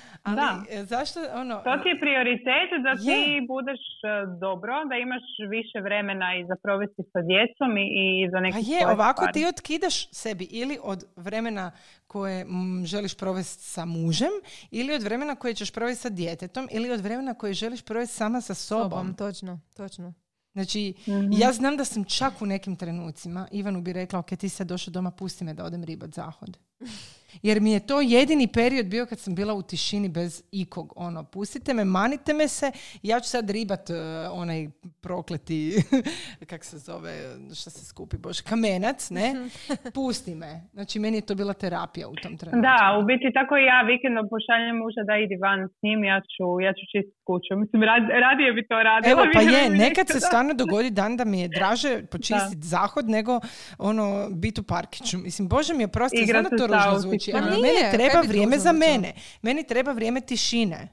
Pa, Ali Da. e, zašto ono... To ti je prioritet da ti Je. budeš e, dobro, da imaš više vremena i za provesti sa djecom i, i za neke Pa je, ovako stvari. ti otkidaš sebi ili od vremena koje želiš provesti sa mužem, ili od vremena koje ćeš provesti sa djetetom, ili od vremena koje želiš provesti sama sa sobom. Sobom, točno, točno. Znači, Mhm. ja znam da sam čak u nekim trenucima Ivanu bi rekla, ok, ti sad došao doma, pusti me da odem ribat zahod. Jer mi je to jedini period bio kad sam bila u tišini bez ikog. Ono, pustite me, manite me se, ja ću sad ribat e, onaj prokleti, kak se zove, šta se skupi, bože, kamenac, ne? Pusti me. Znači, meni je to bila terapija u tom trenutku. Da, u biti tako i ja vikendom pošaljem muža da idi van s njim, ja ću, ja ću čistiti kuću. Mislim, rad, radije bi to radila. Evo, pa je, nekad se stvarno dogodi dan da mi je draže počistiti zahod nego ono biti u parkiću. Mislim, Bože mi je prosto, znam da to ružno zvuči, Pa ali nije, meni treba vrijeme za mene. Meni treba vrijeme tišine.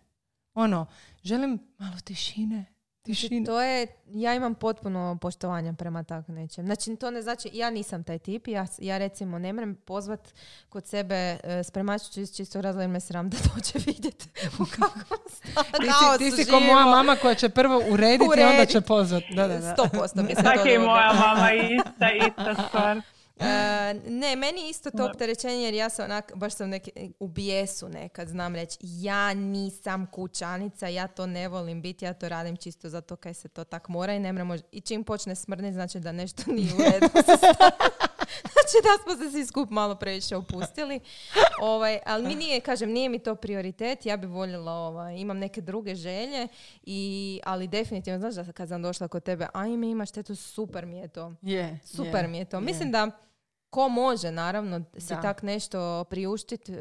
Ono, želim malo tišine. Tišine. To je, ja imam potpuno poštovanje prema tako nečem. Znači, to ne znači, ja nisam taj tip. Ja, ja recimo ne mrem pozvat kod sebe e, spremačicu iz čistog razloga jer me sram da dođe vidjeti u kakvom stanju. Ti si, ti si ko moja mama koja će prvo urediti i onda će pozvat. Da, da, da. Sto posto mi se to Tako događa. moja mama, ista, ista stvar. Ne, meni isto to opterećenje jer ja sam onak, baš sam neki, u bijesu nekad, znam reći, ja nisam kućanica, ja to ne volim biti, ja to radim čisto zato kaj se to tak mora i ne mremo, i čim počne smrditi znači da nešto nije u redu. znači da smo se svi skup malo previše opustili. Ovaj, ali mi nije, kažem, nije mi to prioritet, ja bi voljela, ovaj, imam neke druge želje, i, ali definitivno, znaš da kad sam došla kod tebe, ajme imaš te tu, super mi je to. Je, Super mi je to. Mislim da ko može, naravno, si Da. tak nešto priuštiti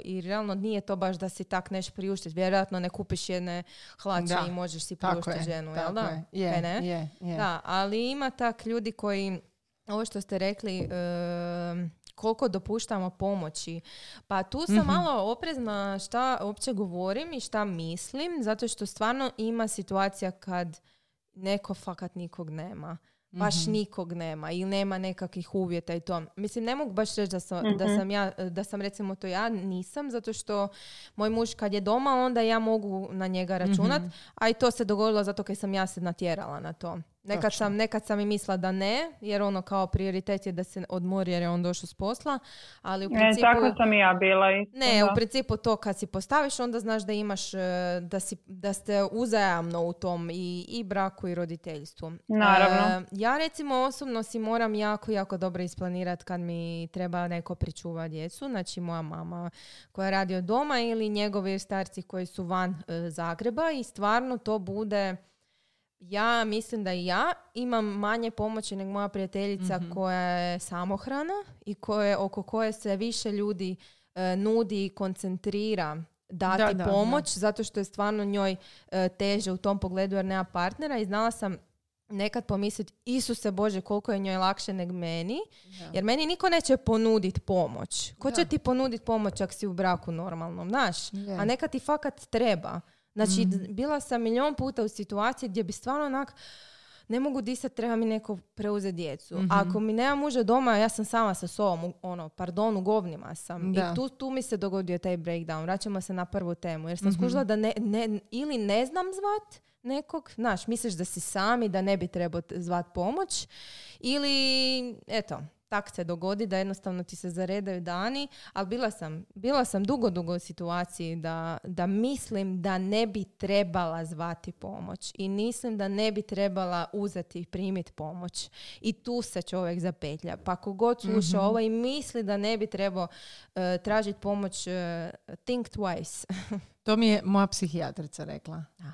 i realno nije to baš da si tak nešto priuštiti. Vjerojatno ne kupiš jedne hlače Da. i možeš si je, priuštiti ženu, tako jel da? je. Ne? je, je. Da, ali ima tak ljudi koji, ovo što ste rekli, em, koliko dopuštamo pomoći. Pa tu sam Mhm. malo oprezna šta uopće govorim i šta mislim, zato što stvarno ima situacija kad neko fakat nikog nema. Baš Mhm. nikog nema ili nema nekakvih uvjeta i to. Mislim, ne mogu baš reći da sam, da Mhm. sam ja, da sam recimo to ja, nisam, zato što moj muž kad je doma, onda ja mogu na njega računat, Mhm. a i to se dogodilo zato kad sam ja se natjerala na to. Nekad sam, nekad sam i mislila da ne, jer ono kao prioritet je da se odmori jer je on došao s posla, ali u principu... tako sam i ja bila isto. Ne, da. u principu to kad si postaviš, onda znaš da imaš, e, da, si, da ste uzajamno u tom i, i braku i roditeljstvu. Naravno. E, ja recimo osobno si moram jako, jako dobro isplanirati kad mi treba neko pričuva djecu, znači moja mama koja radi od doma ili njegovi starci koji su van e, Zagreba i stvarno to bude ja mislim da i ja imam manje pomoći nego moja prijateljica Mhm. koja je samohrana i koje, oko koje se više ljudi e, nudi i koncentrira dati Da, da, pomoć zato što je stvarno njoj e, teže u tom pogledu jer nema partnera i znala sam nekad pomisliti Isuse Bože koliko je njoj lakše nego meni jer meni niko neće ponuditi pomoć. Ko će Da. ti ponuditi pomoć ako si u braku normalnom, znaš? A nekad ti fakat treba. Znači, d- bila sam milion puta u situaciji gdje bi stvarno onak, ne mogu disat, treba mi neko preuzeti djecu. Mhm. Ako mi nema muža doma, ja sam sama sa sobom, ono, pardon, u govnima sam. Da. I tu, tu mi se dogodio taj breakdown. Vraćamo se na prvu temu. Jer sam Mhm. skužila da ne, ne, ili ne znam zvat nekog, znaš, misliš da si sam i da ne bi trebao zvat pomoć. Ili, eto, tak se dogodi da jednostavno ti se zaredaju dani, ali bila sam, bila sam dugo, dugo u situaciji da, da mislim da ne bi trebala zvati pomoć i mislim da ne bi trebala uzeti i primiti pomoć. I tu se čovjek zapetlja. Pa kogod sluša ovo i misli da ne bi trebao e, tražiti pomoć, e, think twice. To mi je moja psihijatrica rekla. A.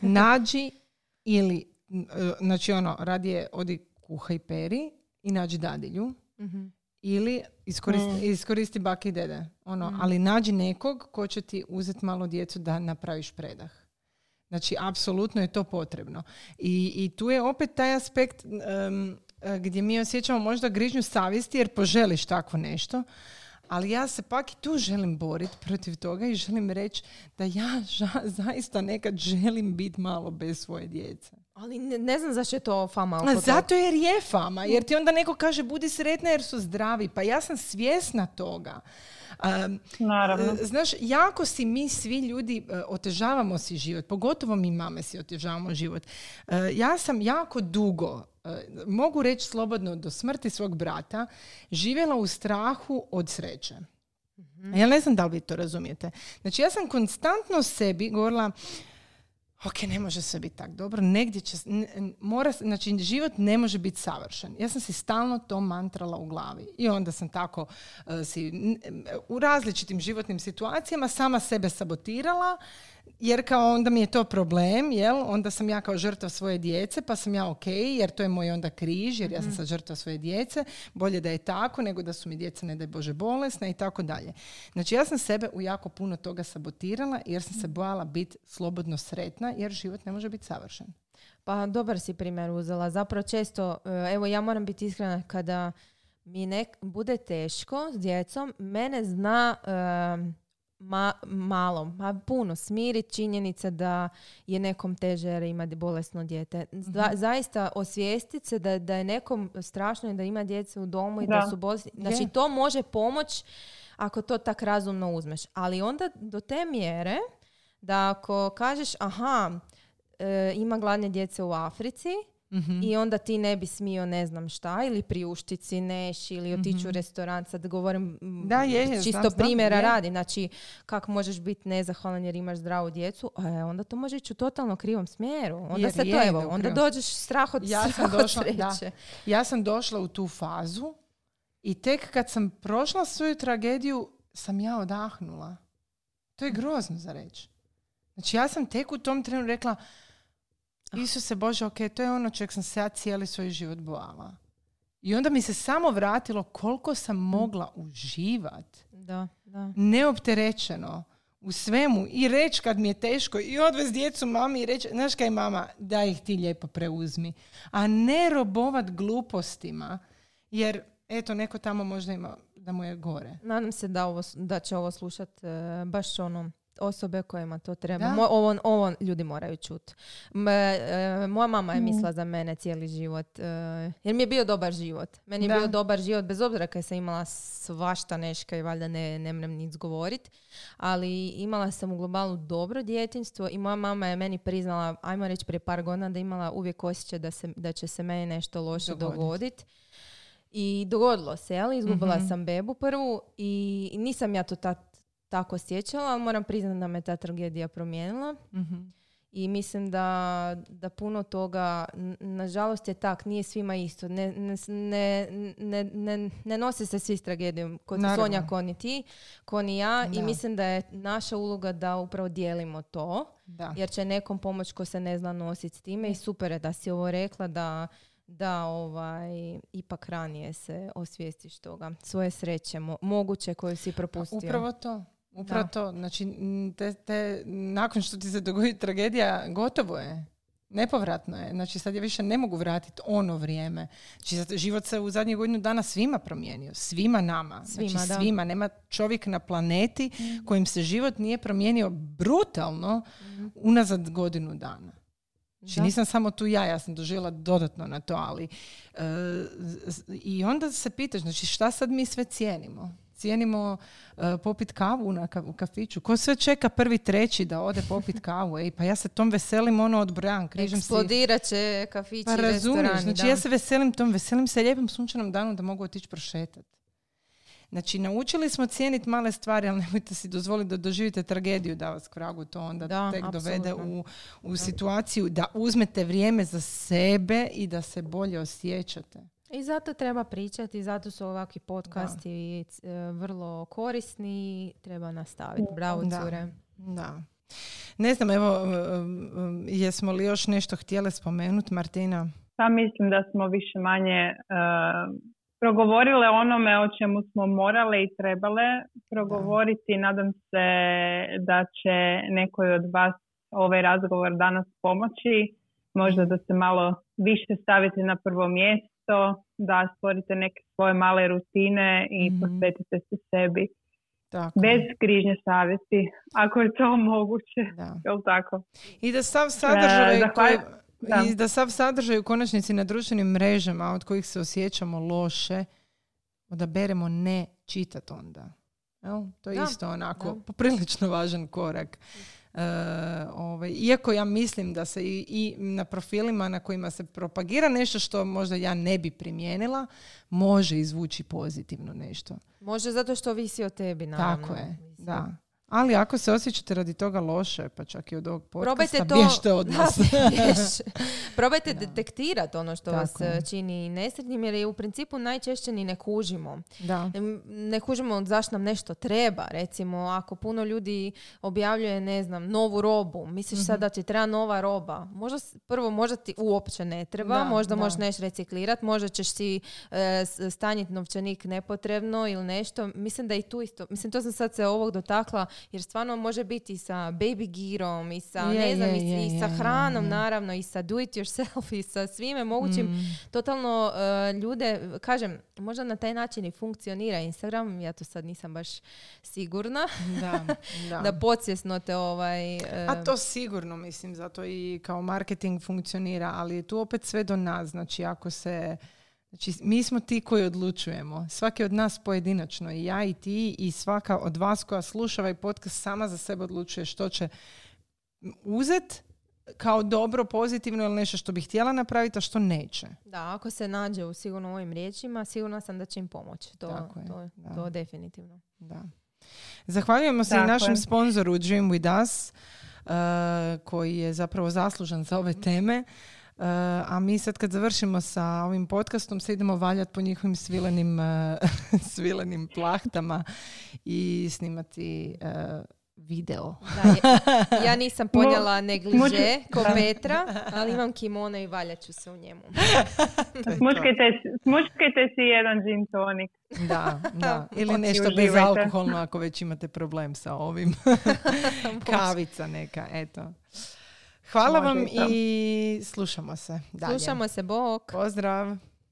Nađi ili, e, znači ono, radije odi kuhaj peri i nađi dadilju. Mhm. Ili iskoristi, iskoristi bake i dede. Ono, Ali nađi nekog ko će ti uzeti malo djecu da napraviš predah. Znači, apsolutno je to potrebno. I, i tu je opet taj aspekt e, gdje mi osjećamo možda grižnju savjesti jer poželiš takvo nešto. Ali ja se pak i tu želim boriti protiv toga i želim reći da ja ža- zaista nekad želim biti malo bez svoje djece. Ali ne, ne znam zašto je to fama oko toga. zato jer je fama, jer ti onda neko kaže budi sretna jer su zdravi, pa ja sam svjesna toga. Um, Naravno. E, Znaš, jako si mi svi ljudi e, otežavamo si život, pogotovo mi mame si otežavamo život. E, ja sam jako dugo, mogu reći slobodno do smrti svog brata, živjela u strahu od sreće. Ja ne znam da li vi to razumijete. Znači ja sam konstantno sebi govorila ok, ne može sve biti tako dobro, negdje će, mora, znači život ne može biti savršen. Ja sam si stalno to mantrala u glavi i onda sam tako e, si u različitim životnim situacijama sama sebe sabotirala jer kao onda mi je to problem, jel? Onda sam ja kao žrtva svoje djece, pa sam ja ok, jer to je moj onda križ, jer ja sam sad žrtva svoje djece. Bolje da je tako, nego da su mi djeca, ne daj Bože, bolesna i tako dalje. Znači, ja sam sebe u jako puno toga sabotirala, jer sam se bojala biti slobodno sretna, jer život ne može biti savršen. Pa dobar si primjer uzela. Zapravo često, e, evo ja moram biti iskrena kada mi nek bude teško s djecom, mene zna e, ma- malo, ma puno smirit činjenica da je nekom teže jer ima bolesno dijete. Za- zaista osvijestiti se da, da je nekom strašno i da ima djece u domu i da, Da. su bolesni. Znači to može pomoć ako to tak razumno uzmeš. Ali onda do te mjere da ako kažeš aha, e, ima gladne djece u Africi i onda ti ne bi smio ne znam šta ili priuštiti si neš ili otići u restoran, sad govorim m, Da, je, je, čisto znam, primjera je. radi, znači kako možeš biti nezahvalan jer imaš zdravu djecu, a e, onda to može ići u totalno krivom smjeru. Onda Jer se to, je, evo, onda dođeš strah od, Ja sam strah od došla, da. sreće. Ja sam došla u tu fazu i tek kad sam prošla svoju tragediju, sam ja odahnula. To je grozno za reći. Znači ja sam tek u tom trenu rekla Isuse Bože, ok, to je ono čeg sam se ja cijeli svoj život bojala. I onda mi se samo vratilo koliko sam mogla uživat Da, da. neopterećeno u svemu i reći kad mi je teško i odvez djecu mami i reći, znaš kaj mama, da ih ti lijepo preuzmi. A ne robovat glupostima, jer eto, neko tamo možda ima da mu je gore. Nadam se da, ovo, da će ovo slušat e, baš ono osobe kojima to treba. Da. Mo- ovo, ovo ljudi moraju čut. M, e, moja mama je mislila za mene cijeli život. e, jer mi je bio dobar život. Meni je Da. bio dobar život, bez obzira kad sam imala svašta neška i valjda ne, ne mrem nic govorit. Ali imala sam u globalu dobro djetinstvo i moja mama je meni priznala, ajmo reći prije par godina, da imala uvijek osjećaj da, se, da će se meni nešto loše Dogodit. dogoditi. I dogodilo se, ali izgubila Mhm. sam bebu prvu i nisam ja to tad tako osjećala, ali moram priznati da me ta tragedija promijenila. I mislim da, da puno toga, n- nažalost je tak, nije svima isto. Ne, ne, ne, ne, ne, ne nose se svi s tragedijom. Ko Naravno. Sonja, ko ni ti, ko ni ja. Da. I mislim da je naša uloga da upravo dijelimo to. Da. Jer će nekom pomoć ko se ne zna nositi s time. I super je da si ovo rekla da da ovaj, ipak ranije se osvijestiš toga. Svoje sreće, mo- moguće koje si propustio. Upravo to. Upravo Da. to. Znači, te, te, nakon što ti se dogodi tragedija, gotovo je. Nepovratno je. Znači, sad ja više ne mogu vratiti ono vrijeme. Znači, život se u zadnjih godinu dana svima promijenio. Svima nama. Svima, znači, da. svima. Nema čovjek na planeti kojim se život nije promijenio brutalno unazad godinu dana. Znači, Da. nisam samo tu ja, ja sam doživjela dodatno na to, ali z- i onda se pitaš, znači šta sad mi sve cijenimo? Cijenimo e, popit kavu na ka- u kafiću. Ko sve čeka prvi treći da ode popit kavu? Ej, pa ja se tom veselim ono odbrojam, križem si. Eksplodirat će kafići, Pa razumiješ, znači da. ja se veselim tom, veselim se lijepom sunčanom danu da mogu otići prošetati. Znači, naučili smo cijeniti male stvari, ali nemojte si dozvoliti da doživite tragediju da vas k vragu to onda Da, tek dovede apsolutno. u, u situaciju da uzmete vrijeme za sebe i da se bolje osjećate. I zato treba pričati, i zato su ovakvi podcasti e, vrlo korisni i treba nastaviti. Bravo, Da. cure. Da. Ne znam, evo, um, jesmo li još nešto htjele spomenuti, Martina? Pa mislim da smo više manje e, progovorile o onome o čemu smo morale i trebale progovoriti. Nadam se da će nekoj od vas ovaj razgovor danas pomoći. Možda da se malo više stavite na prvo mjesto, da stvorite neke svoje male rutine i Mhm. posvetite se sebi. Tako. Bez križnje savjesti, ako je to moguće. Da. Jel tako? I da sav sadržaj E, koji, Da. I da sav sadržaj u konačnici na društvenim mrežama od kojih se osjećamo loše, odaberemo ne čitat onda. Jel? To je Da, isto onako da. poprilično važan korak. E, ovaj, iako ja mislim da se i, i na profilima na kojima se propagira nešto što možda ja ne bi primijenila, može izvući pozitivno nešto. Može zato što ovisi o tebi, naravno. Tako je, da. Ali ako se osjećate radi toga loše, pa čak i od ovog podcasta, Probajte to. bježte od Da, nas. bjež. Probajte detektirati ono što vas Tako je. e, čini nesretnim jer je u principu najčešće ni ne kužimo. da. Ne kužimo zašto nam nešto treba. Recimo, ako puno ljudi objavljuje, ne znam, novu robu, misliš Mhm. sad da ti treba nova roba. Možda, prvo, možda ti uopće ne treba, Da, možda da. možeš nešto reciklirati, možda ćeš si e, s- stanjiti novčanik nepotrebno ili nešto. Mislim da i tu isto, mislim to sam sad se ovog dotakla, jer stvarno može biti i sa baby girom i sa, Je, ne znam, je, i, i sa hranom naravno, i sa do it yourself i sa svime mogućim Mm, totalno e, ljude, kažem, možda na taj način i funkcionira Instagram, ja to sad nisam baš sigurna, da, da. da podsvjesno te ovaj... e, A to sigurno, mislim, zato i kao marketing funkcionira, ali tu opet sve do nas. Znači, ako se... Znači, mi smo ti koji odlučujemo. Svaki od nas pojedinačno, i ja i ti, i svaka od vas koja sluša ovaj podcast sama za sebe odlučuje što će uzet kao dobro, pozitivno ili nešto što bi htjela napraviti, a što neće. Da, ako se nađe u sigurno ovim riječima, sigurna sam da će im pomoći. To, Tako je, to, da. to definitivno. Da. Zahvaljujemo se i našem je. sponzoru Dream With Us, uh, koji je zapravo zaslužan za ove teme. Uh, a mi sad kad završimo sa ovim podcastom se idemo valjati po njihovim svilenim, uh, svilenim plahtama i snimati uh, video. Da, ja, nisam ponijela negliže ko da. Petra, ali imam kimono i valja ću se u njemu. Smučkajte, smučkajte si jedan gin tonik. Da, da. Ili nešto uživajte. bezalkoholno ako već imate problem sa ovim. Kavica neka, eto. Hvala Može vam i slušamo se dalje. Slušamo se, bok. Pozdrav!